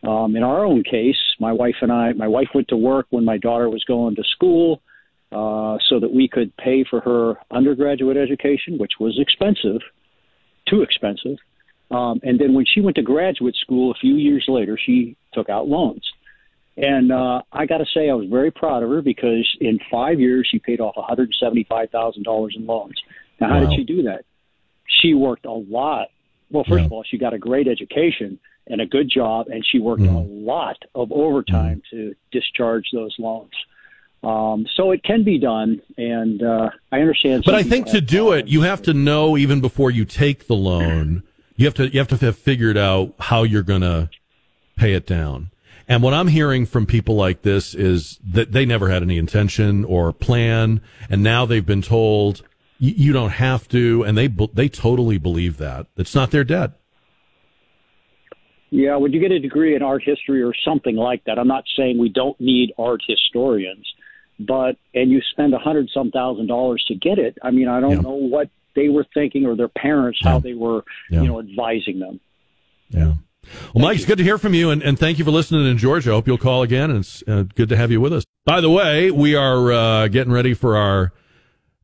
Um, in our own case, my wife and I, my wife went to work when my daughter was going to school, uh, so that we could pay for her undergraduate education, which was expensive, too expensive. Um, and then when she went to graduate school a few years later, she took out loans. And uh, I got to say, I was very proud of her because in five years, she paid off $175,000 in loans. Now, how Wow. did she do that? She worked a lot. Well, first Yeah. of all, she got a great education and a good job, and she worked a lot of overtime to discharge those loans. Um, so it can be done, and uh, I understand. But I think to do it, you have to know even before you take the loan. You have to you have to have figured out how you're going to pay it down. And what I'm hearing from people like this is that they never had any intention or plan, and now they've been told "Y- you don't have to, and they they totally believe that it's not their debt. Yeah, when you get a degree in art history or something like that, I'm not saying we don't need art historians, but and you spend a hundred some thousand dollars to get it. I mean, I don't know what they were thinking or their parents how they were, Yeah. you know, advising them. Yeah. Well, Mike, it's good to hear from you, and, and thank you for listening in Georgia. I hope you'll call again, and it's uh, good to have you with us. By the way, we are uh, getting ready for our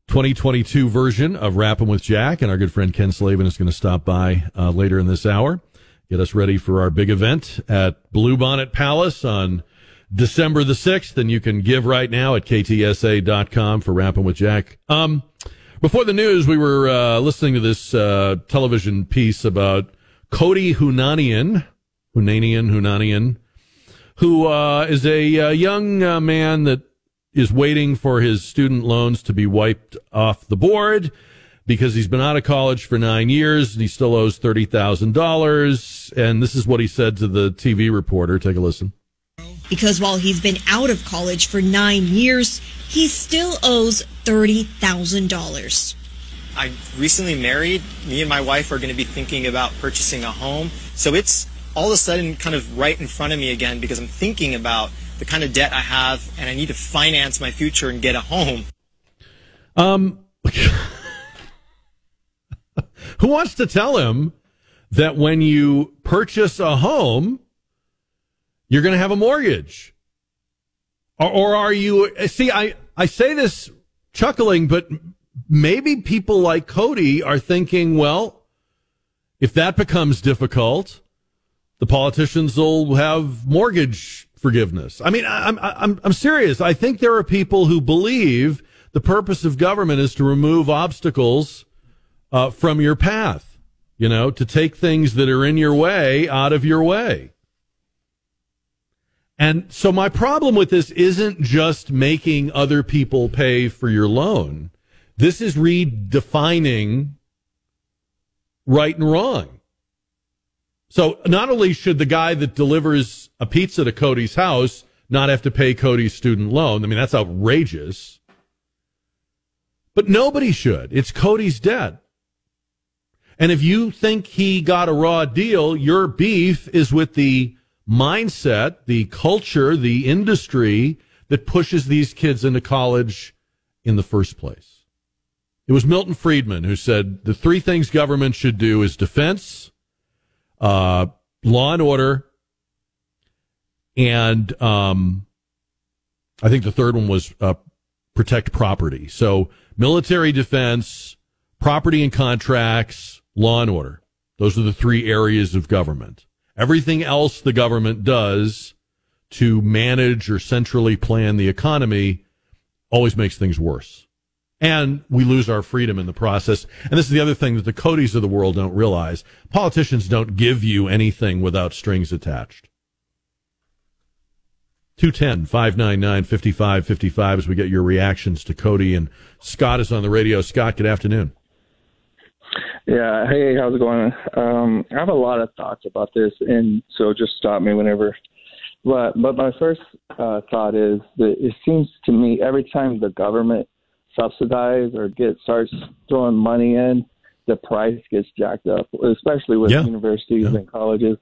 2022 version of Rapping with Jack, and our good friend Ken Slavin is going to stop by uh, later in this hour, get us ready for our big event at Bluebonnet Palace on December the 6th, and you can give right now at ktsa.com for Rapping with Jack. Um, before the news, we were uh, listening to this uh, television piece about Cody Hounanian, Hounanian, Hounanian, who uh, is a uh, young uh, man that is waiting for his student loans to be wiped off the board because he's been out of college for nine years and he still owes thirty thousand dollars. And this is what he said to the TV reporter. Take a listen. Because while he's been out of college for nine years, he still owes $30,000. I recently married. Me and my wife are going to be thinking about purchasing a home. So it's all of a sudden kind of right in front of me again because I'm thinking about the kind of debt I have and I need to finance my future and get a home. Um, who wants to tell him that when you purchase a home, you're going to have a mortgage? Or, or are you, see, I, I say this chuckling, but maybe people like Cody are thinking, well, if that becomes difficult, the politicians will have mortgage forgiveness. I mean, I'm, I'm, I'm serious. I think there are people who believe the purpose of government is to remove obstacles uh, from your path, you know, to take things that are in your way out of your way. And so my problem with this isn't just making other people pay for your loan. This is redefining right and wrong. So not only should the guy that delivers a pizza to Cody's house not have to pay Cody's student loan, I mean, that's outrageous. But nobody should. It's Cody's debt. And if you think he got a raw deal, your beef is with the mindset, the culture, the industry that pushes these kids into college in the first place. It was Milton Friedman who said the three things government should do is defense, uh, law and order, and um, I think the third one was uh, protect property. So military defense, property and contracts, law and order. Those are the three areas of government. Everything else the government does to manage or centrally plan the economy always makes things worse. And we lose our freedom in the process. And this is the other thing that the Codys of the world don't realize. Politicians don't give you anything without strings attached. 210 599 5555 as we get your reactions to Cody. And Scott is on the radio. Scott, good afternoon. Yeah. Hey, how's it going? Um, I have a lot of thoughts about this, and so just stop me whenever. But but my first uh, thought is that it seems to me every time the government subsidize or get starts throwing money in, the price gets jacked up, especially with Yeah. universities and colleges.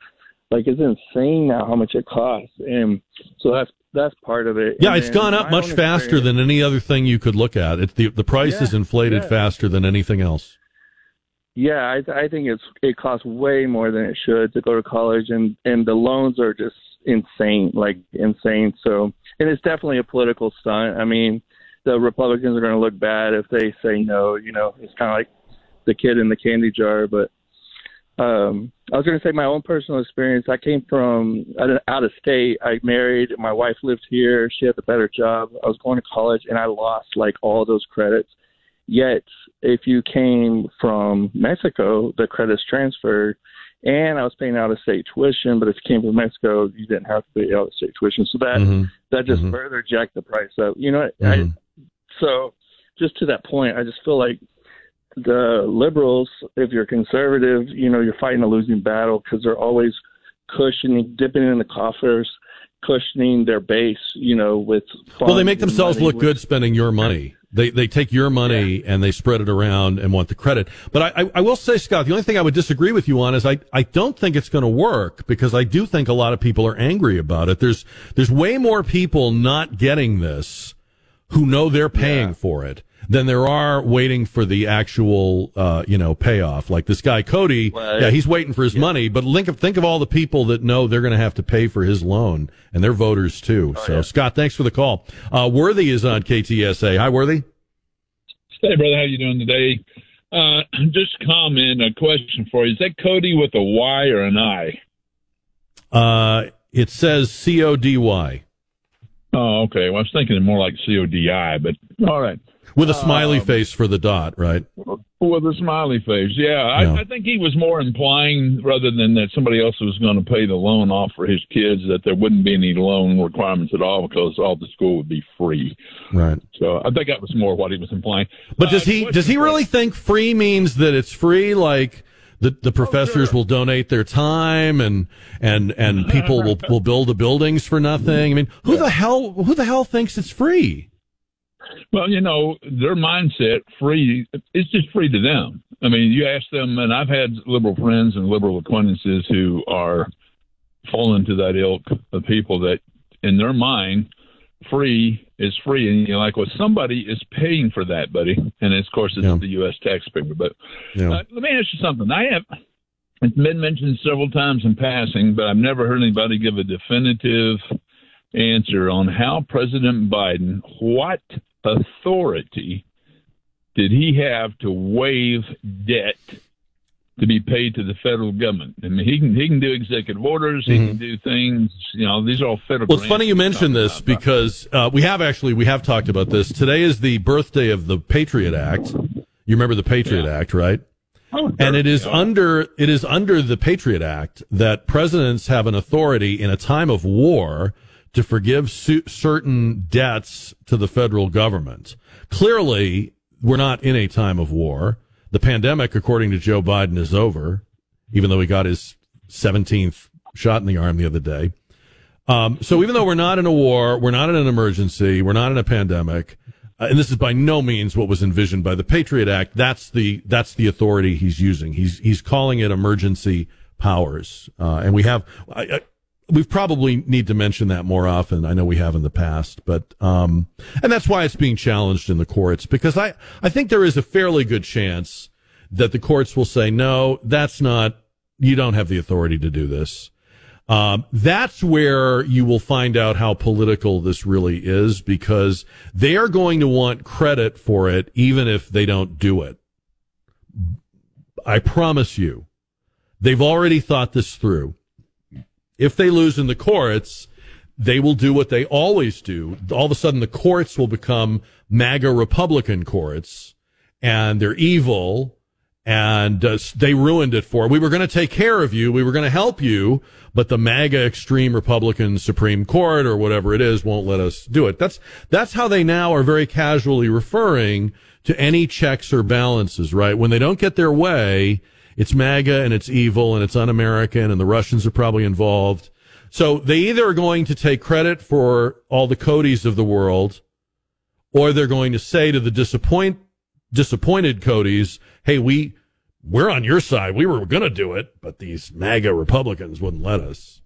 Like it's insane now how much it costs, and so that's that's part of it. Yeah, And it's gone up much faster than any other thing you could look at. It's the the price Yeah, is inflated yeah. faster than anything else. Yeah, I, I think it's it costs way more than it should to go to college, and and the loans are just insane, like insane. So, and it's definitely a political stunt. I mean, the Republicans are going to look bad if they say no. You know, it's kind of like the kid in the candy jar. But um, I was going to say my own personal experience. I came from out- of state. I married. My wife lived here. She had the better job. I was going to college, and I lost like all those credits. Yet, if you came from Mexico, the credits transferred, and I was paying out of state tuition. But if you came from Mexico, you didn't have to pay out of state tuition. So that Mhm. that just Mhm. further jacked the price up. You know, I, so just to that point, I just feel like the liberals, if you're conservative, you know, you're fighting a losing battle because they're always cushioning, dipping in the coffers, cushioning their base, you know, with Well, they make themselves look with- good spending your money. They they take your money and they spread it around and want the credit. But I, I, I will say, Scott, the only thing I would disagree with you on is I, I don't think it's going to work because I do think a lot of people are angry about it. There's there's way more people not getting this who know they're paying for it than there are waiting for the actual uh, you know payoff. Like this guy Cody, Well, yeah, he's waiting for his money, but think of think of all the people that know they're going to have to pay for his loan, and they're voters too. so Scott, thanks for the call. Uh, Worthy is on KTSA. Hi, Worthy. Hey, brother, how you doing today? Uh, just comment, a question for you. Is that Cody with a Y or an I? Uh, it says C O D Y Oh, okay. Well, I was thinking more like C O D I, but all right. with a smiley Um, face for the dot, right? With a smiley face. Yeah, I, Yeah. I think he was more implying, rather than that somebody else was going to pay the loan off for his kids, that there wouldn't be any loan requirements at all because all the school would be free. Right. So I think that was more what he was implying. But does Uh, he does he really think free means that it's free? Like the the oh, professors will donate their time and and and people will will build the buildings for nothing. I mean, who the hell who the hell thinks it's free? Well, you know, their mindset free it's just free to them. I mean, you ask them and I've had liberal friends and liberal acquaintances who are falling to that ilk of people that in their mind free is free and you're like, well somebody is paying for that, buddy. And of course it's the US taxpayer. But Yeah. uh, let me ask you something. I have it's been mentioned several times in passing, but I've never heard anybody give a definitive answer on how President Biden, what authority did he have to waive debt to be paid to the federal government? I mean, he can he can do executive orders, he can do things. You know, these are all federal. Mm-hmm. Well, it's funny you we're mention this because uh, we have actually we have talked about this. Today is the birthday of the Patriot Act. You remember the Patriot Act, right? and it is under it is under the Patriot Act that presidents have an authority in a time of war to forgive su- certain debts to the federal government. Clearly, we're not in a time of war. The pandemic, according to Joe Biden, is over, even though he got his seventeenth shot in the arm the other day. Um, so even though we're not in a war, we're not in an emergency, we're not in a pandemic, uh, and this is by no means what was envisioned by the Patriot Act. That's the that's the authority he's using. He's he's calling it emergency powers, uh, and we have. I, I, we probably need to mention that more often. I know we have in the past, but um, and that's why it's being challenged in the courts because I I think there is a fairly good chance that the courts will say no, that's not. You don't have the authority to do this. Um, that's where you will find out how political this really is because they are going to want credit for it even if they don't do it. I promise you, they've already thought this through. If they lose in the courts, they will do what they always do. All of a sudden, the courts will become MAGA Republican courts and they're evil and uh, they ruined it for. We were going to take care of you. We were going to help you, but the MAGA extreme Republican Supreme Court or whatever it is won't let us do it. That's that's how they now are very casually referring to any checks or balances. Right when they don't get their way, it's MAGA and it's evil and it's un-American and the Russians are probably involved. So they either are going to take credit for all the Codys of the world, or they're going to say to the disappoint disappointed Codys, hey, we we're on your side. We were going to do it, but these MAGA Republicans wouldn't let us.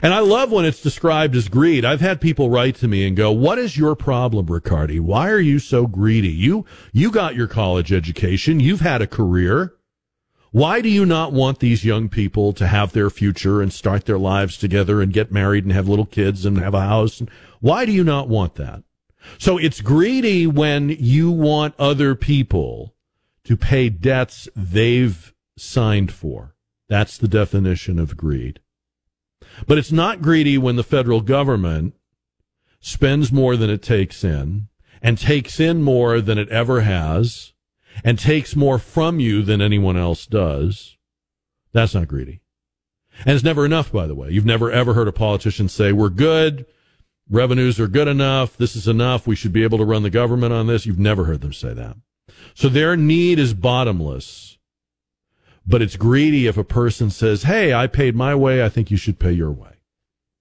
And I love when it's described as greed. I've had people write to me and go, "What is your problem, Riccardi? Why are you so greedy? You you got your college education. You've had a career. Why do you not want these young people to have their future and start their lives together and get married and have little kids and have a house? Why do you not want that?" So it's greedy when you want other people to pay debts they've signed for. That's the definition of greed. But it's not greedy when the federal government spends more than it takes in and takes in more than it ever has and takes more from you than anyone else does. That's not greedy. And it's never enough, by the way. You've never ever heard a politician say, we're good. Revenues are good enough. This is enough. We should be able to run the government on this. You've never heard them say that. So their need is bottomless. But it's greedy if a person says, Hey, I paid my way. I think you should pay your way.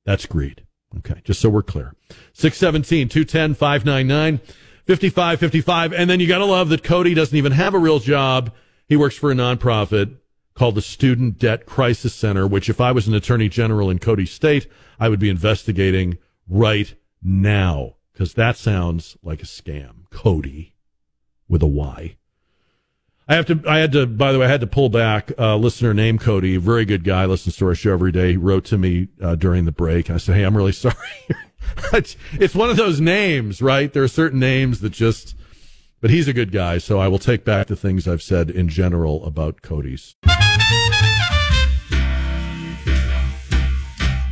That's greed. Okay. Just so we're clear. 617 210 599 5555. And then you got to love that Cody doesn't even have a real job. He works for a nonprofit called the Student Debt Crisis Center, which if I was an attorney general in Cody State, I would be investigating right now because that sounds like a scam. Cody with a Y. I have to. I had to. By the way, I had to pull back. A uh, listener named Cody, very good guy, listens to our show every day. He wrote to me uh, during the break. I said, "Hey, I'm really sorry. It's, it's one of those names, right? There are certain names that just." But he's a good guy, so I will take back the things I've said in general about Cody's.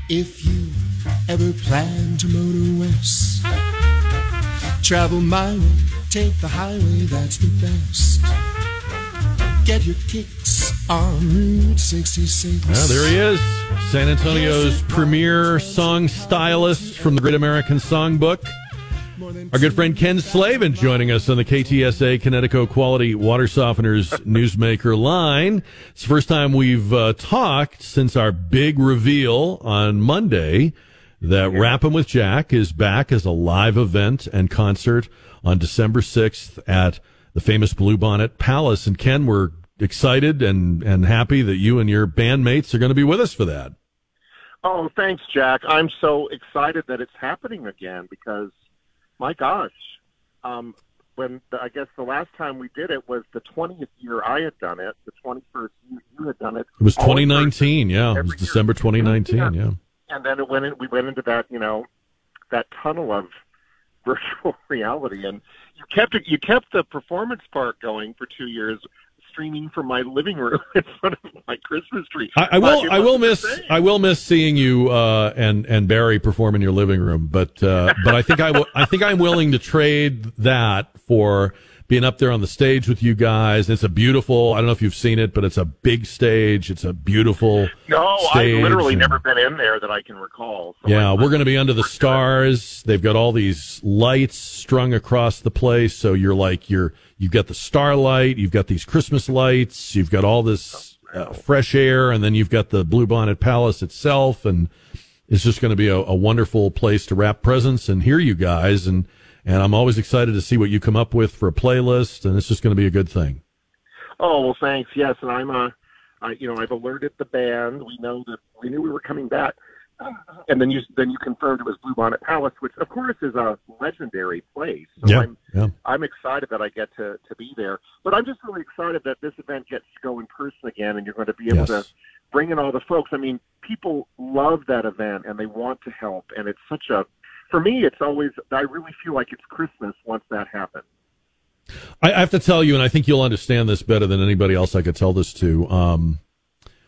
If you ever plan to motor west, travel my way Take the highway, that's the best. Get your kicks on Route 66. Well, there he is. San Antonio's premier song stylist from the Great American Songbook. Our good friend Ken Slavin joining us on the KTSA Kinetico Quality Water Softeners Newsmaker line. It's the first time we've uh, talked since our big reveal on Monday that Rapping with Jack is back as a live event and concert on December 6th at the famous Bluebonnet Palace. And Ken, we're excited and, and happy that you and your bandmates are going to be with us for that. Oh, thanks, Jack. I'm so excited that it's happening again because, my gosh, um, when the, I guess the last time we did it was the 20th year I had done it, the 21st year you had done it. It was 2019, yeah. It was December 2019, yeah. yeah. And then it went in, we went into that, you know, that tunnel of virtual reality, and you kept it. You kept the performance part going for two years, streaming from my living room in front of my Christmas tree. I, I will. I will miss. I will miss seeing you uh, and and Barry perform in your living room. But uh, but I think I will. I think I'm willing to trade that for being up there on the stage with you guys. It's a beautiful. I don't know if you've seen it, but it's a big stage. It's a beautiful. No, I've literally and, never been in there that I can recall. So yeah, we're going to be under the stars. They've got all these lights strung across the place, so you're like you're you've got the starlight, you've got these Christmas lights, you've got all this uh, fresh air, and then you've got the Bluebonnet Palace itself, and it's just going to be a, a wonderful place to wrap presents and hear you guys. And and I'm always excited to see what you come up with for a playlist, and it's just going to be a good thing. Oh well, thanks. Yes, and I'm uh, I, you know, I've alerted the band. We know that we knew we were coming back, and then you then you confirmed it was Bluebonnet Palace, which of course is a legendary place. So Yeah, I'm yeah. I'm excited that I get to to be there. But I'm just really excited that this event gets to go in person again, and you're going to be able Yes. to bring in all the folks. I mean, people love that event and they want to help, and it's such a for me, it's always I really feel like it's Christmas once that happens. I, I have to tell you, and I think you'll understand this better than anybody else I could tell this to. Um,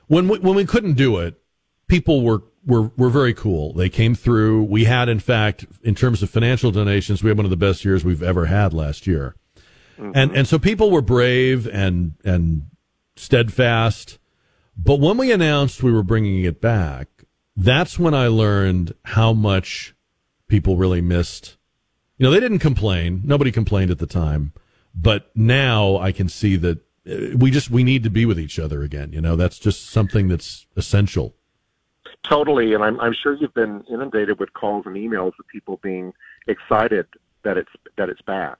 when we, when we couldn't do it, people were, were were very cool. They came through. We had, in fact, in terms of financial donations, we had one of the best years we've ever had last year, and and so people were brave and and steadfast. But when we announced we were bringing it back, that's when I learned how much people really missed. You know, they didn't complain. Nobody complained at the time. But now I can see that uh, we just we need to be with each other again. You know, that's just something that's essential. Totally, and I'm I'm sure you've been inundated with calls and emails of people being excited that it's that it's back.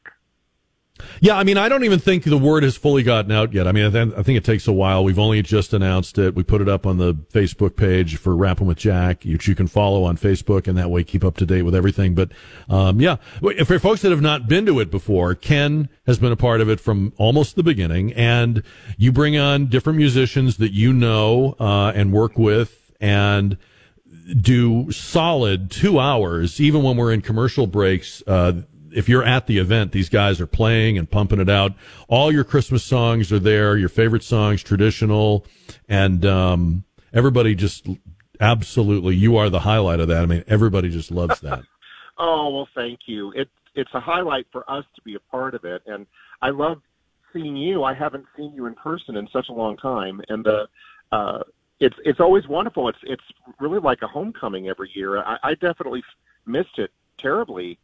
Yeah, I mean, I don't even think the word has fully gotten out yet. I mean, I, th- I think it takes a while. We've only just announced it. We put it up on the Facebook page for Rapping with Jack, which you can follow on Facebook, and that way keep up to date with everything. But um, yeah, for folks that have not been to it before, Ken has been a part of it from almost the beginning, and you bring on different musicians that you know uh, and work with, and do solid two hours, even when we're in commercial breaks. Uh, if you're at the event, these guys are playing and pumping it out. All your Christmas songs are there, your favorite songs, traditional, and um, everybody just absolutely, you are the highlight of that. I mean, everybody just loves that. Oh well, thank you. It's it's a highlight for us to be a part of it, and I love seeing you. I haven't seen you in person in such a long time, and uh, uh, it's it's always wonderful. It's it's really like a homecoming every year. I, I definitely missed it terribly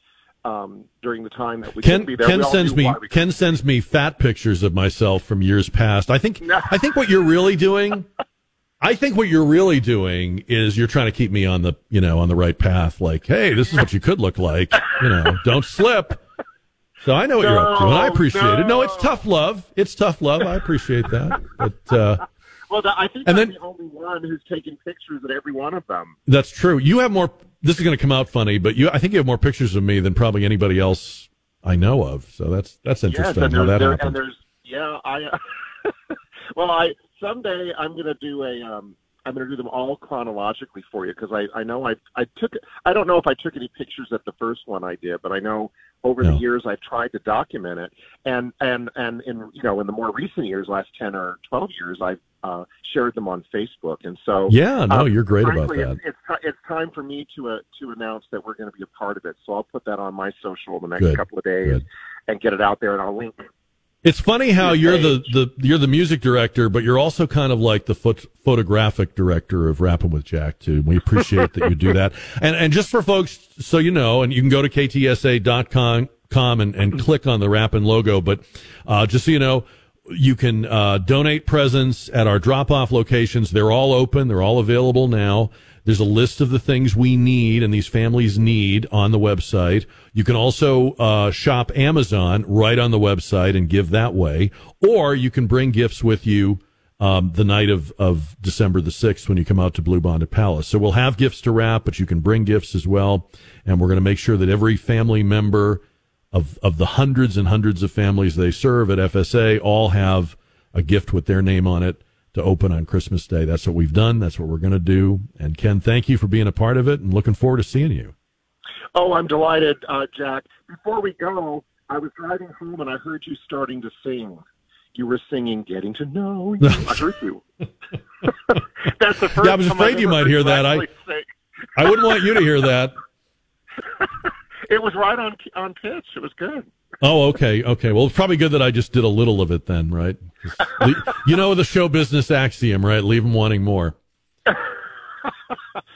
um, during the time that we Ken, be there. Ken sends me Ken sends me fat pictures of myself from years past. I think I think what you're really doing I think what you're really doing is you're trying to keep me on the you know on the right path. Like, hey, this is what you could look like. You know, don't slip. So I know what you're up to, and I No, appreciate it. No, it's tough love. It's tough love. I appreciate that. But uh, Well, I think And I'm then- the only one who's taking pictures at every one of them. that's true. You have more. This is going to come out funny, but you I think you have more pictures of me than probably anybody else I know of. So that's that's interesting Yes, and how that there, happened. and there's yeah, I. Well, I someday I'm going to do a. Um, I'm going to do them all chronologically for you because I I know I I took I don't know if I took any pictures at the first one I did, but I know over the years I've tried to document it, and and and in you know in the more recent years, last ten or twelve years, I've uh, shared them on Facebook, and so Yeah, no, um, you're great about that. It's, it's it's time for me to uh, to announce that we're going to be a part of it, so I'll put that on my social in the next Good, couple of days and get it out there, and I'll link It's funny how you're the, the you're the music director, but you're also kind of like the phot- photographic director of Rapping with Jack too. We appreciate that you do that. And and just for folks, so you know, and you can go to ktsa.com com and, and click on the Rappin logo. But uh, just so you know, you can uh, donate presents at our drop off locations. They're all open. They're all available now. There's a list of the things we need and these families need on the website. You can also uh, shop Amazon right on the website and give that way, or you can bring gifts with you um, the night of, of December the 6th when you come out to Bluebonnet Palace. So we'll have gifts to wrap, but you can bring gifts as well. And we're going to make sure that every family member of, of the hundreds and hundreds of families they serve at FSA all have a gift with their name on it to open on Christmas Day. That's what we've done. That's what we're going to do. And Ken, thank you for being a part of it and looking forward to seeing you. Oh, I'm delighted, uh, Jack. Before we go, I was driving home and I heard you starting to sing. You were singing "Getting to Know You." I heard you. That's the first. Yeah, I was afraid you might hear that. I- sing. I wouldn't want you to hear that. It was right on on pitch. It was good. Oh, okay, okay. Well, it's probably good that I just did a little of it then, right? You know the show business axiom, right? Leave them wanting more.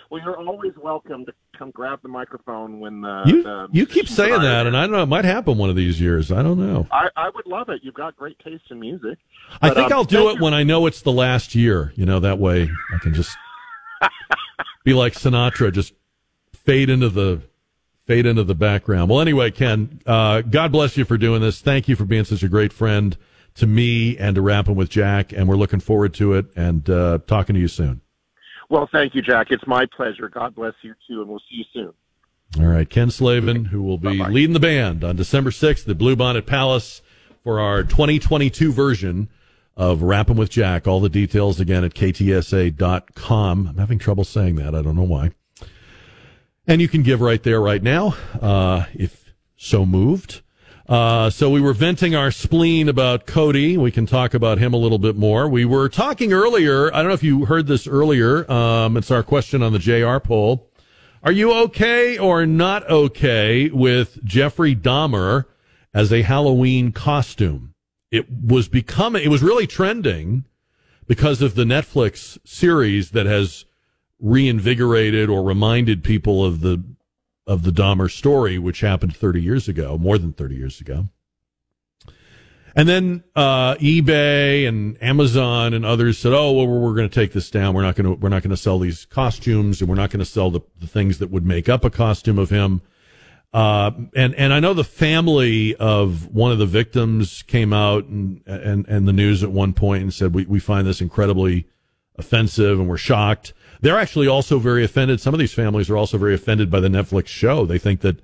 Well, you're always welcome to come grab the microphone when the You the you keep saying that, and I don't know. It might happen one of these years. I don't know. I, I would love it. You've got great taste in music. I But, think um, I'll do it when I know it's the last year. You know, that way I can just be like Sinatra, just fade into the fade into the background. Well, anyway, Ken, uh, God bless you for doing this. Thank you for being such a great friend to me and to rapping with Jack, and we're looking forward to it and uh, talking to you soon. Well, thank you, Jack. It's my pleasure. God bless you too, and we'll see you soon. All right, Ken Slavin, who will be leading the band on December 6th at Blue Bonnet Palace for our 2022 version of Rapping with Jack. All the details again at ktsa.com. I'm having trouble saying that. I don't know why. And you can give right there, right now, uh, if so moved. Uh, so we were venting our spleen about Cody. We can talk about him a little bit more. We were talking earlier. I don't know if you heard this earlier. Um, it's our question on the JR poll. Are you okay or not okay with Jeffrey Dahmer as a Halloween costume? It was becoming, it was really trending because of the Netflix series that has reinvigorated or reminded people of the of the Dahmer story, which happened 30 years ago, more than 30 years ago. And then uh, eBay and Amazon and others said, "Oh, well, we're, going to take this down. We're not going to we're not going to sell these costumes, and we're not going to sell the, the things that would make up a costume of him." Uh, and and I know the family of one of the victims came out and and and the news at one point and said, "We we find this incredibly offensive, and we're shocked." They're actually also very offended. Some of these families are also very offended by the Netflix show. They think that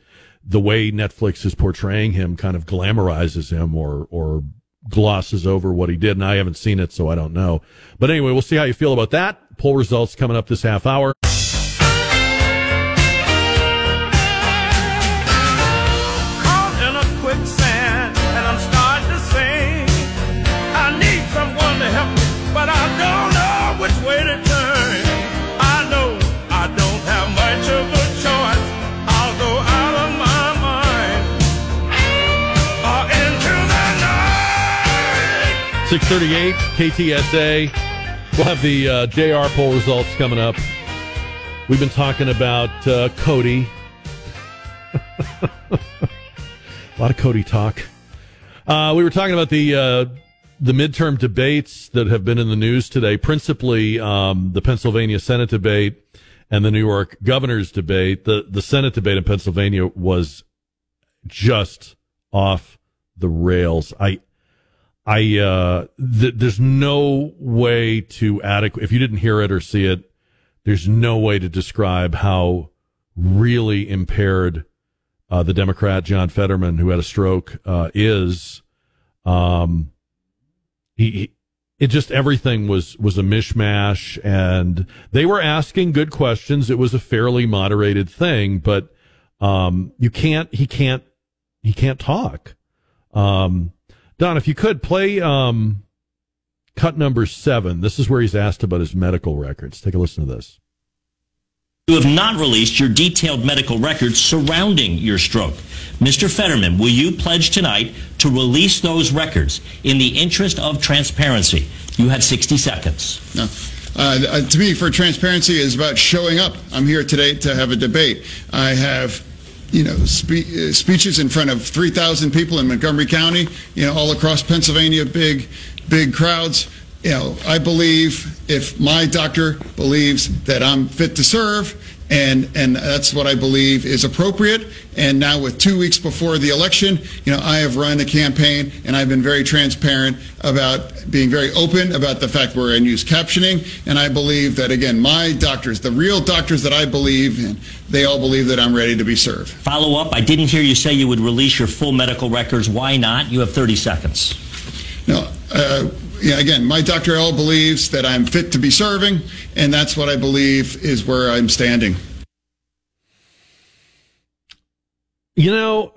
the way Netflix is portraying him kind of glamorizes him or or glosses over what he did. And I haven't seen it, so I don't know. But anyway, we'll see how you feel about that. Poll results coming up this half hour. 638 KTSA. We'll have the uh, JR poll results coming up. We've been talking about uh, Cody. A lot of Cody talk. Uh, we were talking about the uh, the midterm debates that have been in the news today, principally um, the Pennsylvania Senate debate and the New York governor's debate. The the Senate debate in Pennsylvania was just off the rails. I I uh, th- there's no way to adequate. If you didn't hear it or see it, there's no way to describe how really impaired uh, the Democrat John Fetterman, who had a stroke, uh, is. Um, he, he it just everything was was a mishmash, and they were asking good questions. It was a fairly moderated thing, but um, you can't. He can't. He can't talk. Um, Don, if you could play um, cut number seven. This is where he's asked about his medical records. Take a listen to this. You have not released your detailed medical records surrounding your stroke. Mr. Fetterman, will you pledge tonight to release those records in the interest of transparency? You have 60 seconds. No. Uh, uh, to me, for transparency is about showing up. I'm here today to have a debate. I have, you know, spe- uh, speeches in front of 3,000 people in Montgomery County, you know, all across Pennsylvania, big, big crowds. You know, I believe if my doctor believes that I'm fit to serve, and and that's what I believe is appropriate. And now, with two weeks before the election, you know, I have run a campaign, and I've been very transparent about being very open about the fact we're in use captioning. And I believe that again, my doctors, the real doctors that I believe in, they all believe that I'm ready to be served. Follow up. I didn't hear you say you would release your full medical records. Why not? You have 30 seconds. No, uh, yeah, again, my Dr. L believes that I'm fit to be serving, and that's what I believe is where I'm standing. You know,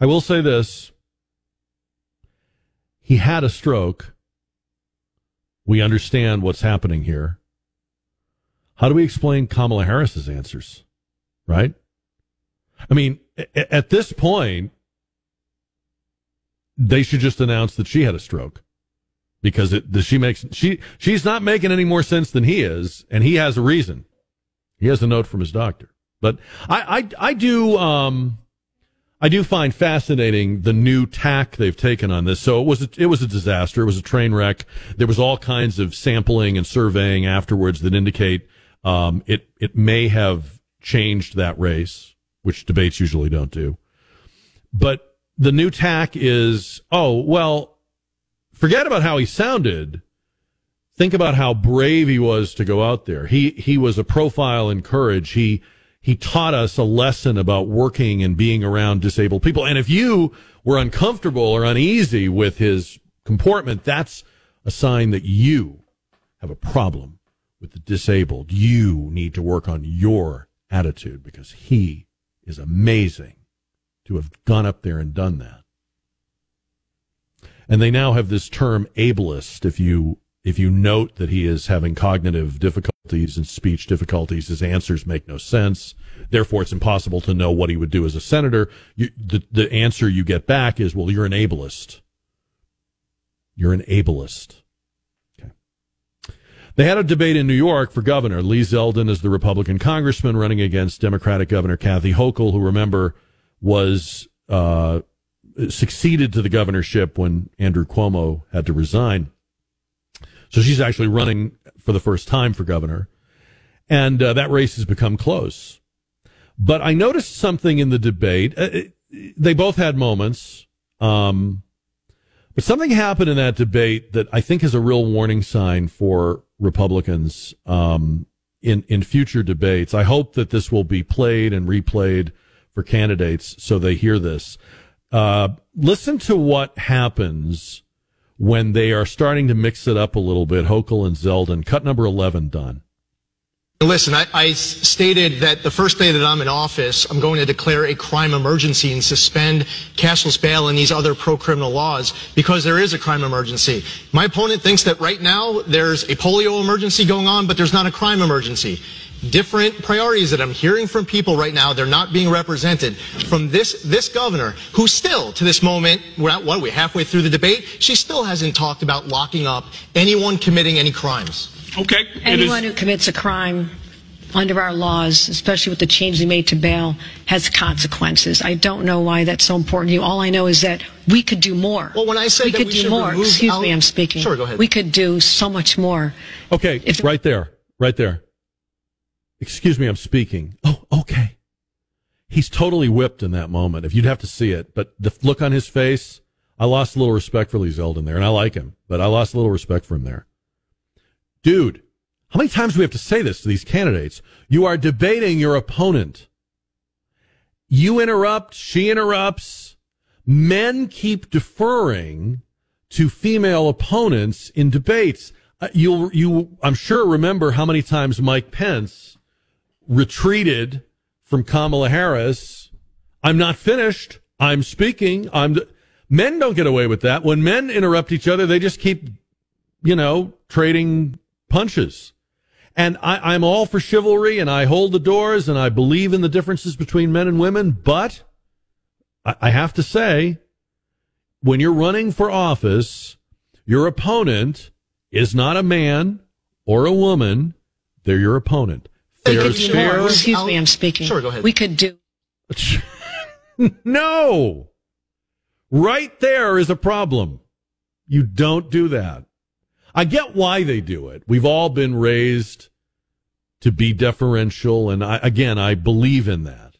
I will say this. He had a stroke. We understand what's happening here. How do we explain Kamala Harris's answers? Right? I mean, at this point, they should just announce that she had a stroke because it, she makes she she's not making any more sense than he is, and he has a reason. He has a note from his doctor. But I, I, I do, um, I do find fascinating the new tack they've taken on this. So it was a, it was a disaster. It was a train wreck. There was all kinds of sampling and surveying afterwards that indicate um, it it may have changed that race, which debates usually don't do. But the new tack is oh well, forget about how he sounded. Think about how brave he was to go out there. He he was a profile in courage. He he taught us a lesson about working and being around disabled people. And if you were uncomfortable or uneasy with his comportment, that's a sign that you have a problem with the disabled. You need to work on your attitude because he is amazing to have gone up there and done that. And they now have this term ableist. If you if you note that he is having cognitive difficulties and speech difficulties, his answers make no sense. Therefore, it's impossible to know what he would do as a senator. You, the, the answer you get back is, well, you're an ableist. You're an ableist. Okay. They had a debate in New York for governor. Lee Zeldin is the Republican congressman running against Democratic Governor Kathy Hochul, who remember was uh, succeeded to the governorship when Andrew Cuomo had to resign. So she's actually running for the first time for governor. And uh, that race has become close. But I noticed something in the debate. Uh, they both had moments. Um, but something happened in that debate that I think is a real warning sign for Republicans um, in, in future debates. I hope that this will be played and replayed for candidates so they hear this. Uh, listen to what happens when they are starting to mix it up a little bit. Hochul and Zeldin, cut number 11 done. Listen, I, I, stated that the first day that I'm in office, I'm going to declare a crime emergency and suspend cashless bail and these other pro-criminal laws because there is a crime emergency. My opponent thinks that right now there's a polio emergency going on, but there's not a crime emergency. Different priorities that I'm hearing from people right now, they're not being represented from this, this governor who still, to this moment, we're at, what are we, halfway through the debate? She still hasn't talked about locking up anyone committing any crimes. Okay. Anyone who commits a crime under our laws, especially with the change we made to bail, has consequences. I don't know why that's so important to you. All I know is that we could do more. Well, when I say we that could we do more. Excuse out- me, I'm speaking. Sure, go ahead. We could do so much more. Okay, right there, right there. Excuse me, I'm speaking. Oh, okay. He's totally whipped in that moment. If you'd have to see it, but the look on his face, I lost a little respect for Lee Zeldin there, and I like him, but I lost a little respect for him there. Dude, how many times do we have to say this to these candidates? You are debating your opponent. You interrupt, she interrupts. Men keep deferring to female opponents in debates. Uh, you'll, you, I'm sure remember how many times Mike Pence retreated from Kamala Harris. I'm not finished. I'm speaking. I'm, d-" men don't get away with that. When men interrupt each other, they just keep, you know, trading punches. And I, I'm all for chivalry and I hold the doors and I believe in the differences between men and women, but I, I have to say, when you're running for office, your opponent is not a man or a woman. They're your opponent. We Fair could do more. fair. Excuse me, I'm speaking. Sure, go ahead. We could do. no. Right there is a problem. You don't do that. I get why they do it. We've all been raised to be deferential, and I, again, I believe in that.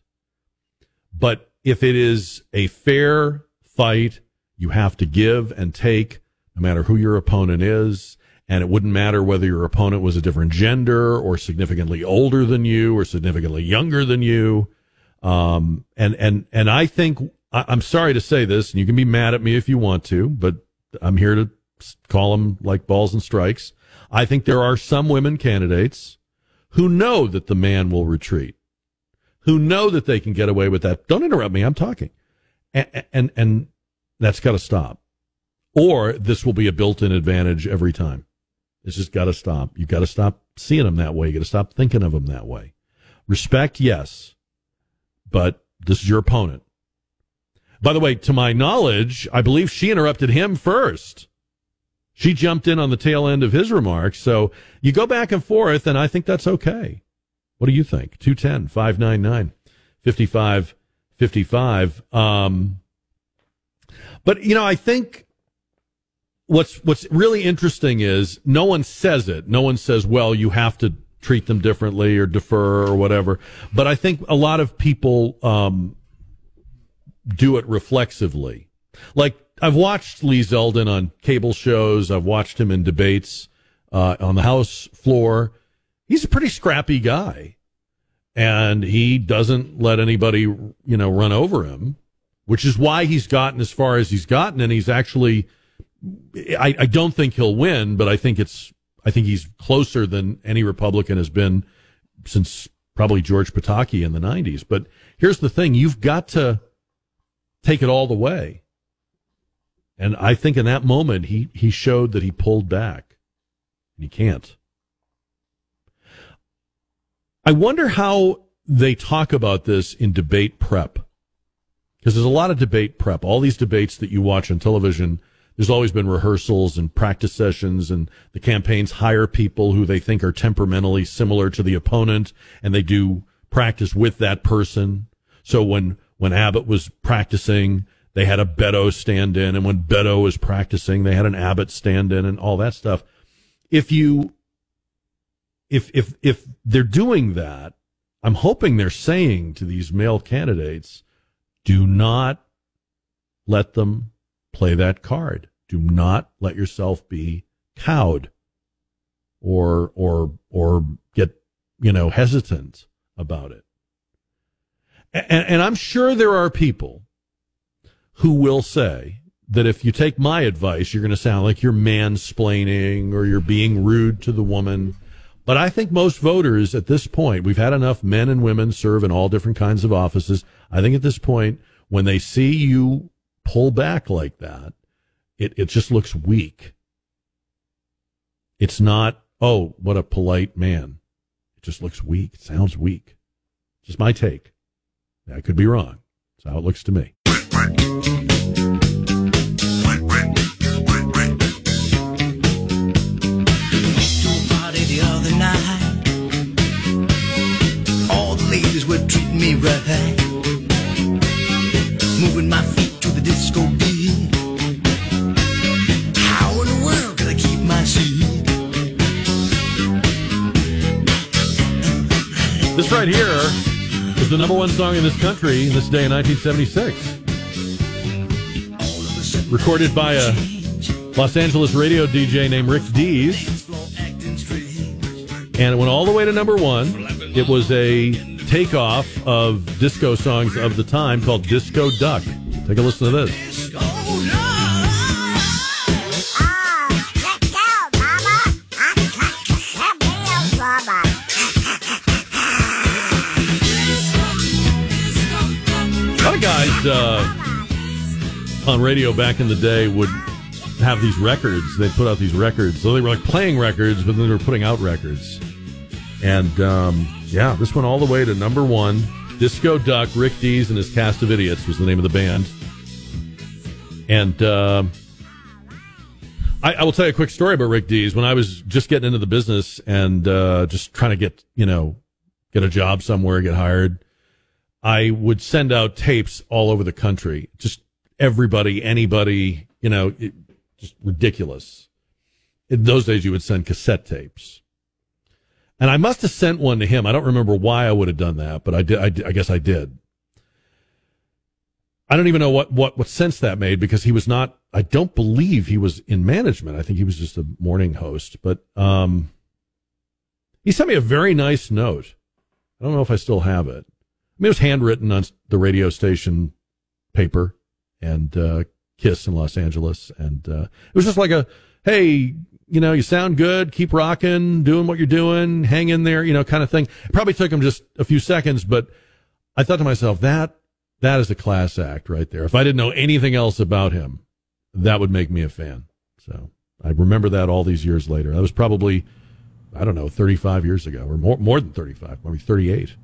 But if it is a fair fight, you have to give and take, no matter who your opponent is. And it wouldn't matter whether your opponent was a different gender or significantly older than you or significantly younger than you. Um, and, and, and I think, I, I'm sorry to say this, and you can be mad at me if you want to, but I'm here to call them like balls and strikes. I think there are some women candidates who know that the man will retreat, who know that they can get away with that. Don't interrupt me. I'm talking. And, and, and that's got to stop. Or this will be a built in advantage every time. It's just got to stop. You've got to stop seeing them that way. You got to stop thinking of them that way. Respect, yes, but this is your opponent. By the way, to my knowledge, I believe she interrupted him first. She jumped in on the tail end of his remarks. So you go back and forth, and I think that's okay. What do you think? 210 599 5555. Um, but, you know, I think what's what's really interesting is no one says it. No one says, well, you have to treat them differently or defer or whatever. But I think a lot of people um, do it reflexively. Like I've watched Lee Zeldin on cable shows. I've watched him in debates uh, on the House floor. He's a pretty scrappy guy, and he doesn't let anybody, you know, run over him, which is why he's gotten as far as he's gotten, and he's actually. I, I don't think he'll win, but I think it's I think he's closer than any Republican has been since probably George Pataki in the 90s. But here's the thing you've got to take it all the way. And I think in that moment, he, he showed that he pulled back. And he can't. I wonder how they talk about this in debate prep. Because there's a lot of debate prep. All these debates that you watch on television there's always been rehearsals and practice sessions and the campaigns hire people who they think are temperamentally similar to the opponent and they do practice with that person. So when, when Abbott was practicing, they had a Beto stand in and when Beto was practicing, they had an Abbott stand in and all that stuff. If you, if, if, if they're doing that, I'm hoping they're saying to these male candidates, do not let them play that card. Do not let yourself be cowed or or or get you know hesitant about it. And, and I'm sure there are people who will say that if you take my advice, you're going to sound like you're mansplaining or you're being rude to the woman. But I think most voters at this point, we've had enough men and women serve in all different kinds of offices. I think at this point, when they see you pull back like that, it, it just looks weak. It's not, oh, what a polite man. It just looks weak. It sounds weak. Just my take. I could be wrong. That's how it looks to me. Right here is the number one song in this country this day in 1976. Recorded by a Los Angeles radio DJ named Rick Dees. And it went all the way to number one. It was a takeoff of disco songs of the time called Disco Duck. Take a listen to this. Uh, on radio back in the day would have these records. They'd put out these records. So they were like playing records, but then they were putting out records. And um, yeah, this went all the way to number one. Disco Duck, Rick Dees and his cast of idiots was the name of the band. And uh, I, I will tell you a quick story about Rick Dees. When I was just getting into the business and uh, just trying to get, you know, get a job somewhere, get hired, I would send out tapes all over the country. Just everybody, anybody, you know, it, just ridiculous. In those days, you would send cassette tapes. And I must have sent one to him. I don't remember why I would have done that, but I did. I, I guess I did. I don't even know what, what, what sense that made because he was not, I don't believe he was in management. I think he was just a morning host, but, um, he sent me a very nice note. I don't know if I still have it. Mean, it was handwritten on the radio station paper and, uh, KIIS in Los Angeles. And, uh, it was just like a, Hey, you know, you sound good. Keep rocking, doing what you're doing. Hang in there, you know, kind of thing. It probably took him just a few seconds, but I thought to myself, that, that is a class act right there. If I didn't know anything else about him, that would make me a fan. So I remember that all these years later. That was probably, I don't know, 35 years ago or more, more than 35, maybe 38.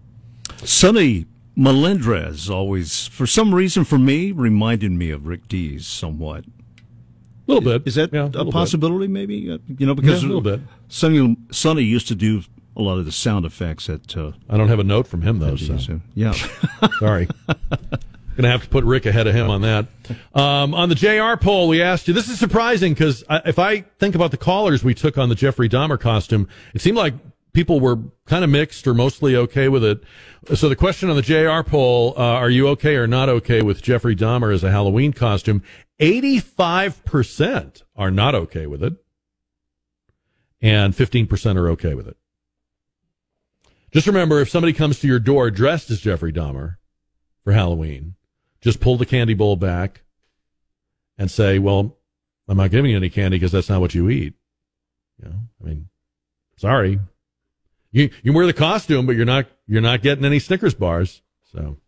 Sonny Melendrez always, for some reason, for me, reminded me of Rick Dees somewhat. A little bit. Is that Yeah, a a little bit. possibility? Maybe uh, you know because Yeah, a little bit. Sonny Sonny used to do a lot of the sound effects at. Uh, I don't have a note from him though. So. yeah, sorry. Gonna have to put Rick ahead of him on that. Um, on the JR poll, we asked you. This is surprising because if I think about the callers we took on the Jeffrey Dahmer costume, it seemed like people were kind of mixed or mostly okay with it. So the question on the JR poll, uh, are you okay or not okay with Jeffrey Dahmer as a Halloween costume? 85% are not okay with it. And 15% are okay with it. Just remember, if somebody comes to your door dressed as Jeffrey Dahmer for Halloween, just pull the candy bowl back and say, well, I'm not giving you any candy because that's not what you eat. You know, I mean, sorry. You, you wear the costume, but you're not, you're not getting any Snickers bars. So,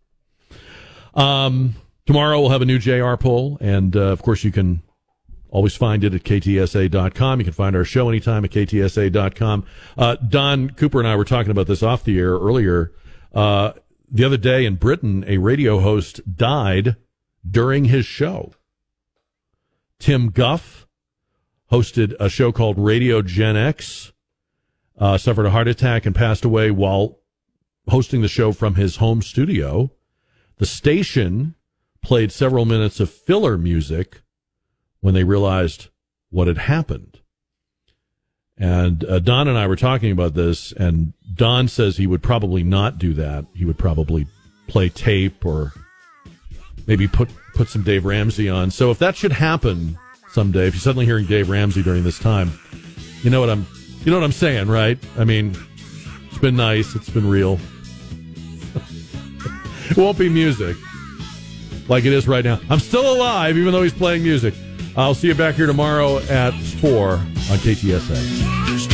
um, tomorrow we'll have a new JR poll. And, uh, of course, you can always find it at ktsa.com. You can find our show anytime at ktsa.com. Uh, Don Cooper and I were talking about this off the air earlier. Uh, the other day in Britain, a radio host died during his show. Tim Gough hosted a show called Radio Gen X, uh, suffered a heart attack and passed away while hosting the show from his home studio. The station played several minutes of filler music when they realized what had happened. And uh, Don and I were talking about this, and Don says he would probably not do that. He would probably play tape or maybe put put some Dave Ramsey on. So if that should happen someday, if you're suddenly hearing Dave Ramsey during this time, you know what I'm you know what I'm saying, right? I mean, it's been nice, it's been real. it won't be music like it is right now. I'm still alive, even though he's playing music. I'll see you back here tomorrow at 4 on KTSA.